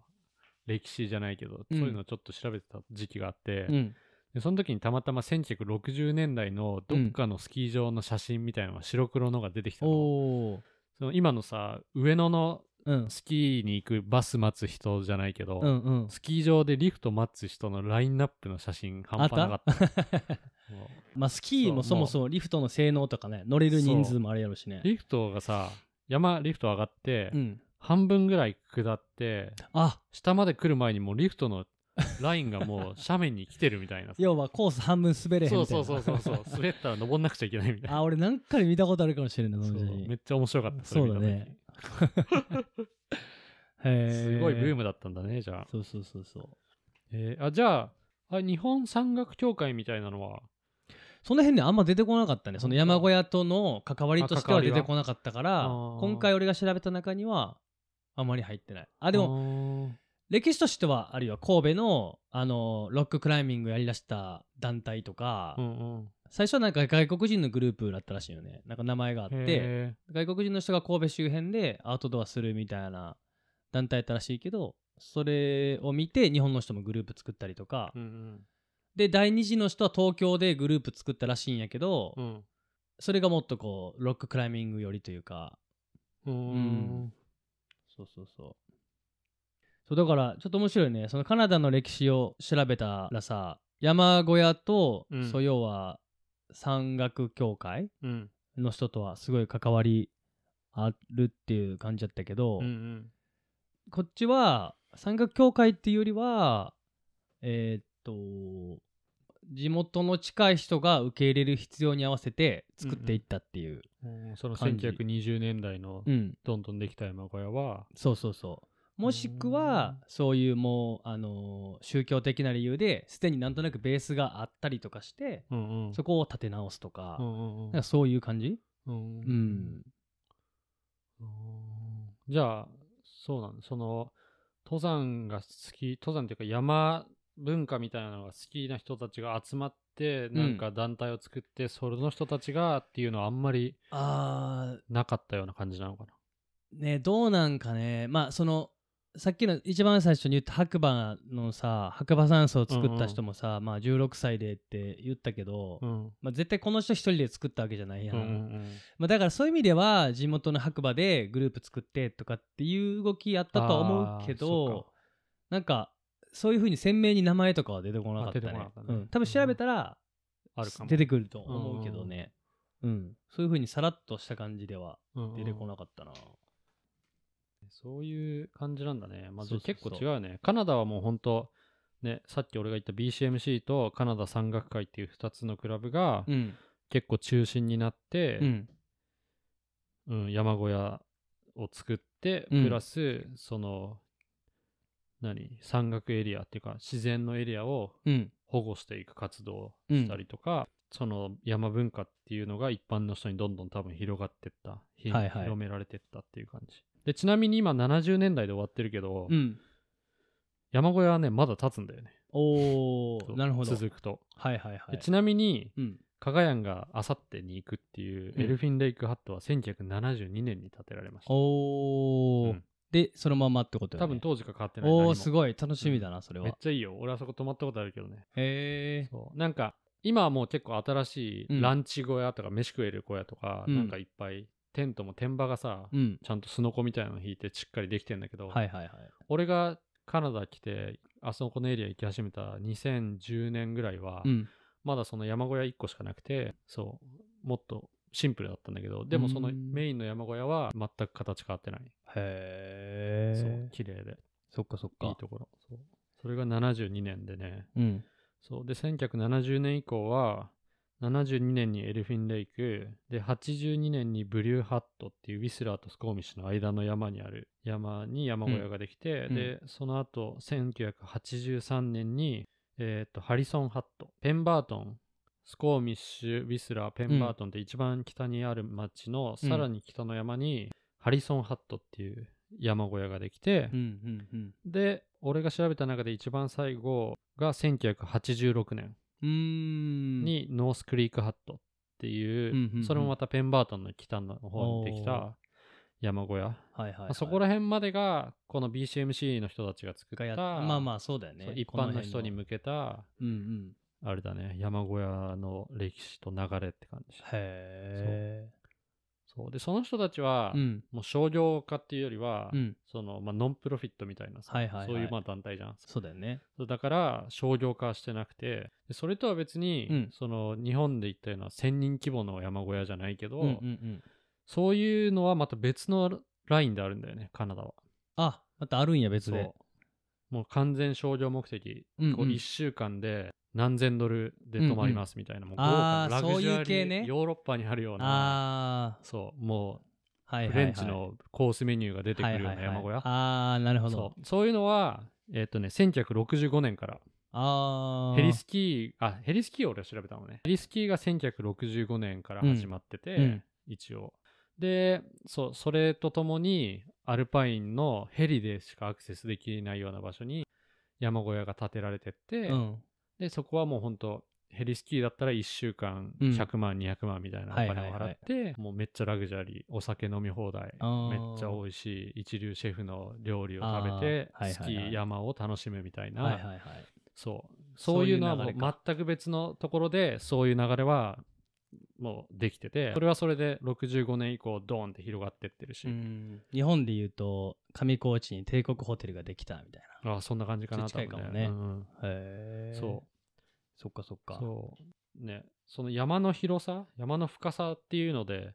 歴史じゃないけど、うんそういうのをちょっと調べてた時期があって、ううんでその時にたまたま1960年代のどっかのスキー場の写真みたいなのが白黒のが出てきたの,、その今のさ上野のうん。スキーに行くバス待つ人じゃないけど、うんうん。スキー場でリフト待つ人のラインナップの写真半端なかった。ま あスキーもそもそもリフトの性能とかね乗れる人数もあれやろしね。リフトがさ山リフト上がって、うん。半分ぐらい下ってあ。下まで来る前にもうリフトのラインがもう斜面に来てるみたいな。さ 要はコース半分滑れへんみたいな。そうそうそうそう 滑ったら登んなくちゃいけないみたいな。あ俺なんかで見たことあるかもしれないそそうめっちゃ面白かったそうだね。すごいブームだったんだねじゃあ、そうそうそうそう。えーあじゃああ日本山岳協会みたいなのは？その辺ねあんま出てこなかったね。その山小屋との関わりとしては出てこなかったか。ら今回俺が調べた中にはあんまり入ってないあでもも歴史としてはあるいは神戸のあのロッククライミングやりだした団体とか、うんうん。最初はなんか外国人のグループだったらしいよね。なんか名前があってへ外国人の人が神戸周辺でアウトドアするみたいな団体やったらしいけどそれを見て日本の人もグループ作ったりとか、ーうん。で第二次の人は東京でグループ作ったらしいんやけど、うん。それがもっとこうロッククライミングよりというか。うんううん。ん。そうそうそうそうだからちょっと面白いね。そのカナダの歴史を調べたらさ山小屋と、うん。そう要は山岳協会うん。の人とはすごい関わりあるっていう感じだったけど、うんうん。こっちは山岳協会っていうよりはえーっと地元の近い人が受け入れる必要に合わせて作っていったっていう、うんその感じ。1920年代のうん、どんどんできた山小屋は。そうそうそうもしくはそういうもうあのー宗教的な理由ですでになんとなくベースがあったりとかして、うんうん。そこを立て直すとか,、うんうんうん。なんかそういう感じ？うんじゃあそうなんだその登山が好き登山っていうか山文化みたいなのが好きな人たちが集まってん。なんか団体を作って、その人たちがっていうのはあんまりあなかったような感じなのかな。ーねどうなんかね。まあそのさっきの一番最初に言った白馬のさ白馬山荘を作った人もさ、まあ16歳でって言ったけど、うん。まあ、絶対この人一人で作ったわけじゃないやん、うんうんまあ、だからそういう意味では地元の白馬でグループ作ってとかっていう動きやったとは思うけどなんかそういうふうに鮮明に名前とかは出てこなかったね。ね。うん、多分調べたらあるかも。出てくると思うけどね、うん。そういうふうにさらっとした感じではうんうん。出てこなかったな、そういう感じなんだね。まあ、そうそうそう。結構違うよね。カナダはもう本当ね、さっき俺が言った BCMC とカナダ山岳会っていう2つのクラブがうん。結構中心になって、うん。うん山小屋を作って、うん。プラスその何？山岳エリアっていうか自然のエリアをうん。保護していく活動をしたりとか、その山文化っていうのが一般の人にどんどん多分広がってった、広められてったっていう感じでちなみに今70年代で終わってるけど、うん。山小屋はねまだ立つんだよね。おそう。ーなるほど。続くと、はいはいはい。でちなみにうん。加賀屋があさってに行くっていううん。エルフィンレイクハットは1972年に建てられました、おー、うん。でそのままってことよね。多分当時から変わってない。おおすごい。楽しみだな、それは。めっちゃいいよ。俺あそこ泊まったことあるけどね。へえなんか今はもう結構新しうん。いランチ小屋とか飯食える小屋とか、うん。なんかいっぱいテントも天場がさ、うん。ちゃんとすのこみたいなの引いてしっかりできてんだけど、はいはいはい。俺がカナダ来てあそこのエリア行き始めた2010年ぐらいは、うん。まだその山小屋1個しかなくてそうもっとシンプルだったんだけどでもそのうん。メインの山小屋は全く形変わってない、へそうえ綺麗で。そっかそっか。いいところ。そう。それが72年でね。うん。そう。で1970年以降は72年にエルフィンレイクで82年にブリューハットっていうウィスラーとスコーミッシュの間の山にある山に山小屋ができて、うん。でその後1983年に、えー、とハリソンハット。ペンバートン。スコーミッシュウィスラーペンバートンって一番北にある町のうん。さらに北の山にハリソンハットっていう山小屋ができて、で俺が調べた中で一番最後が1986年にノースクリークハットっていう、うそれもまたペンバートンの北の方にできた山小屋、はいはい、はい、まあそこら辺までがこの BCMC の人たちが作ったまあまあそうだよね。一般の人に向けたうんうん。あれだね山小屋の歴史と流れって感じ。へえそう。でその人たちは、うん。もう商業化っていうよりは、うん。そのまあ、ノンプロフィットみたいなさ、はいはいはい。そういうまあ団体じゃん。そうだよね。だから商業化はしてなくてでそれとは別に、うん。その日本で言ったような1000人規模の山小屋じゃないけど、うんうんうん。そういうのはまた別のラインであるんだよねカナダは。あまたあるんや別で。もう完全商業目的、うんうん。こう1週間で何千ドルで泊まりますみたいな、もう豪華なラグジュアリーヨーロッパにあるようなあそうもうはいフはい。レンチのコースメニューが出てくるような山小屋、ああなるほど。そう。いうのはえっ、とね1965年から。ああヘリスキーあヘリスキーを俺は調べたのね。ヘリスキーが1965年から始まってて、うん。うん一応。でそうそれとともにアルパインのヘリでしかアクセスできないような場所に山小屋が建てられてって、うんでそこはもうほんとヘリスキーだったら1週間うん。100万、200万みたいなお金を払って、もうめっちゃラグジュアリーお酒飲み放題。めっちゃ美味しい一流シェフの料理を食べて、スキー山を楽しむみたいな、はいはいはい。そう。そそうういいううのはもう全く別のところでそういう流れはもうできててそれはそれで65年以降ドーンって広がってってるし、うん。日本で言うと上高地に帝国ホテルができたみたいああそんな感じかなと近いかもね。多分うんうん。なへえ。そう。そっかそっか。そう。ね。その山の広さ山の深さっていうので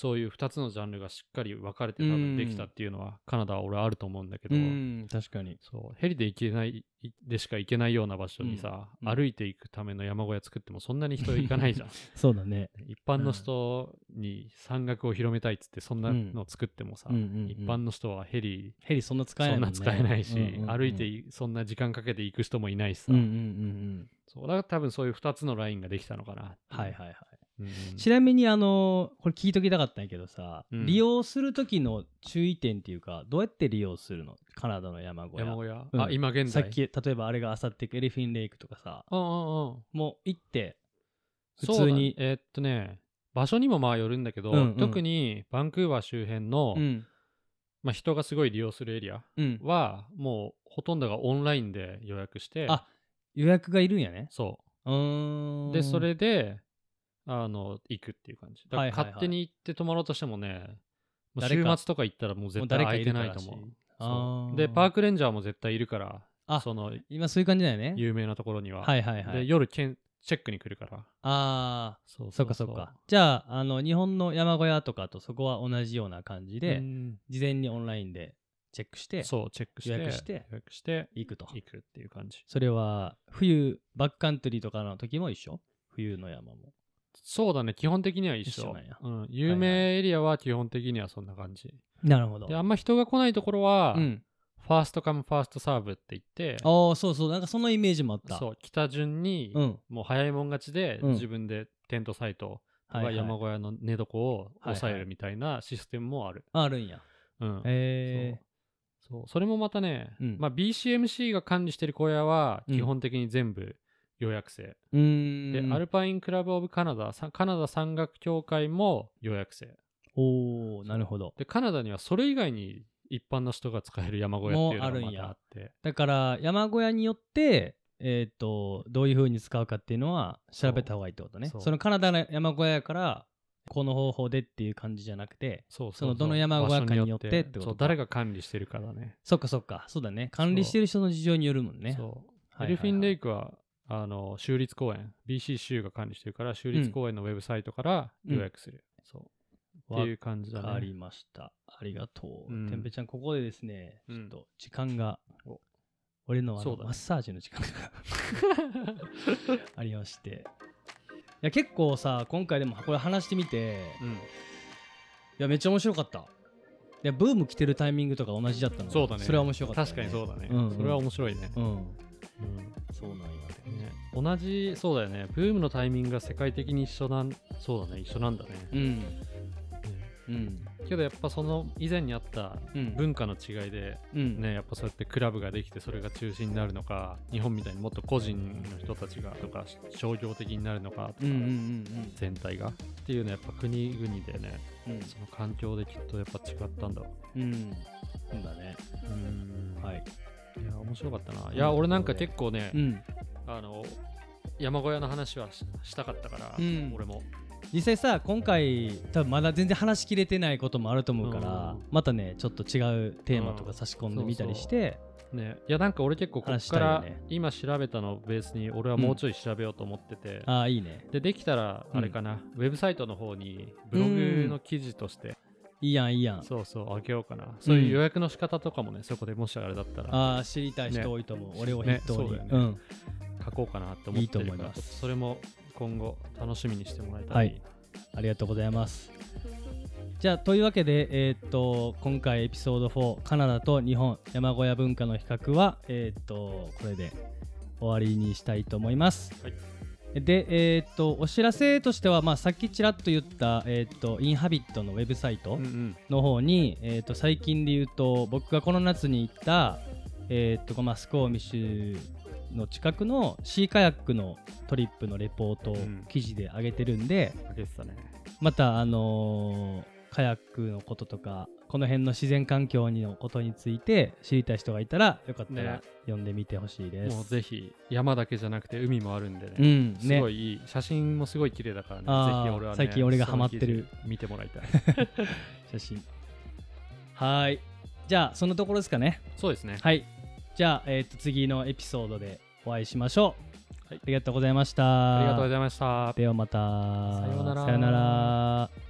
そういう2つのジャンルがしっかり分かれて多分できたっていうのはカナダは俺はあると思うんだけど、うん確かに。そうヘリで行けないいでしか行けないような場所にさ、うん。うん歩いていくための山小屋作ってもそんなに人行かないじゃん。そうだね。一般の人に山岳を広めたいっつってそんなの作ってもさ、うん一般の人はヘリヘリそんな使えなそんいもんねな使えないし、うんうんうん歩いていそんな時間かけて行く人もいないしさ、うんうんうんうん。そうだから多分そういう2つのラインができたのかなはいはいはいうんちなみにあのこれ聞いときたかったんやけどさ、うん。利用する時の注意点っていうかどうやって利用するの？カナダの山小屋。山小屋、うん。あ今現在？さっき例えばあれがあさってくエレフィンレイクとかさうんうんうん。もう行って普通に。えーっとね場所にもまあよるんだけど、うんうん。特にバンクーバー周辺の、うん。まあ、人がすごい利用するエリアうん。はもうほとんどがオンラインで予約して。あ予約がいるんやね。そう。でそれであの行くっていう感じ。だから勝手に行って泊まろうとしてもね、週末とか行ったらもう絶対空いてないと思う。う。でパークレンジャーも絶対いるからあその今そういう感じだよね。有名なところには、はいはいはい。で夜けんチェックに来るから。ああそう。そっかそっか。じゃああの日本の山小屋とかとそこは同じような感じで、うん。事前にオンラインでチェックしてそうチェックして予約して予約して行くと。行くっていう感じ。それは冬バックカントリーとかの時も一緒？冬の山もそうだね。基本的には一緒。一緒なんや。うん、有名エリアは基本的にはそんな感じ、なるほど。であんま人が来ないところは、うん。 first come first serve って言ってああそうそう。なんかそのイメージもあった。そう。来た順に、うん。もう早いもん勝ちで、うん。自分でテントサイトとはい山小屋の寝床を抑えるみたいなシステムもある、あるんや。うん。へえそう。そう。それもまたね、うん。まあ、BCMC が管理してる小屋はうん。基本的に全部予約制、でアルパインクラブ・オブ・カナダさカナダ山岳協会も予約制。おおなるほど。でカナダにはそれ以外に一般の人が使える山小屋っていうのがまたあって。だから山小屋によってえっ、とどういう風に使うかっていうのは調べた方がいいってことね。そのカナダの山小屋やからこの方法でっていう感じじゃなくてそうそのどの山小屋かによってってことか。そう誰が管理してるかだね。そっかそっか。そうだね。管理してる人の事情によるもんね。そう、エルフィンレイクはあの州立公園 BC 州が管理してるから州立公園のウェブサイトから予約する、そう。っていう感じだね。わかりました。ありがとう、うん。てんぺちゃんここでですねちうん。ょっと時間が、お。俺のあそうだね。のマッサージの時間が ありまして。いや結構さ今回でもこれ話してみてうん。いやめっちゃ面白かった。いやブーム来てるタイミングとか同じだったのそうだね。それは面白かった、確かにそうだね、うんうん。それは面白いね、うんうんそうなんやね。同じそうだよね。ブームのタイミングが世界的に一緒なんそうだね。一緒なんだね、うん。ねうん。けどやっぱその以前にあったうん。文化の違いで、うん。ねやっぱそうやってクラブができてそれが中心になるのか日本みたいにもっと個人の人たちがとか商業的になるのかとか、うんうんうん全体がっていうのはやっぱ国々でねうん。うんその環境できっとやっぱ違ったんだろう。ん。そうだね。ううん。はいいや面白かったな。いや俺なんか結構ね、うん。あの山小屋の話はししたかったから、うん。俺も。実際さ今回多分まだ全然話しきれてないこともあると思うから、うん。またねちょっと違うテーマとか差し込んでみたりして、ね、いやなんか俺結構こ話っから今調べたのをベースに俺はもうちょい調べようと思ってて、ああいいね。でできたらあれかな、ウェブサイトの方にブログの記事として、いいやんいいやん。そうそうあげようかな。そういう予約の仕方とかもねそこでもしあれだったら。ああ知りたいね。人多いと思う、俺を筆頭に、ねそうん。書こうかなって思ってるから。いいと思います。ちょっとそれも今後楽しみにしてもらえたいはい。ありがとうございます。じゃあというわけで、えーっと今回エピソード4カナダと日本山小屋文化の比較は、えーっとこれで終わりにしたいと思います、はいで、えーっとお知らせとしては、まあ、さっきちらっと言った、えーっとインハビットのウェブサイトうんうん。の方に、えーっと最近で言うと僕がこの夏に行った、えーっとまあ、スコーミッシュの近くのシーカヤックのトリップのレポートをうん。記事で上げてるんで、あげてたね。またあのーカヤックのこととかこの辺の自然環境のことについて知りたい人がいたらよかったらね。読んでみてほしいです。もうぜひ山だけじゃなくて海もあるんでね、うんね。すごいいい。写真もすごい綺麗だからね。あーぜひ俺はね最近俺がハマってる。その記事見てもらいたい。写真。はーい。じゃあそのところですかね。そうですね。はい。じゃあ、えー、と次のエピソードでお会いしましょう、はい。ありがとうございました。ありがとうございました。ではまた。さようなら。さようなら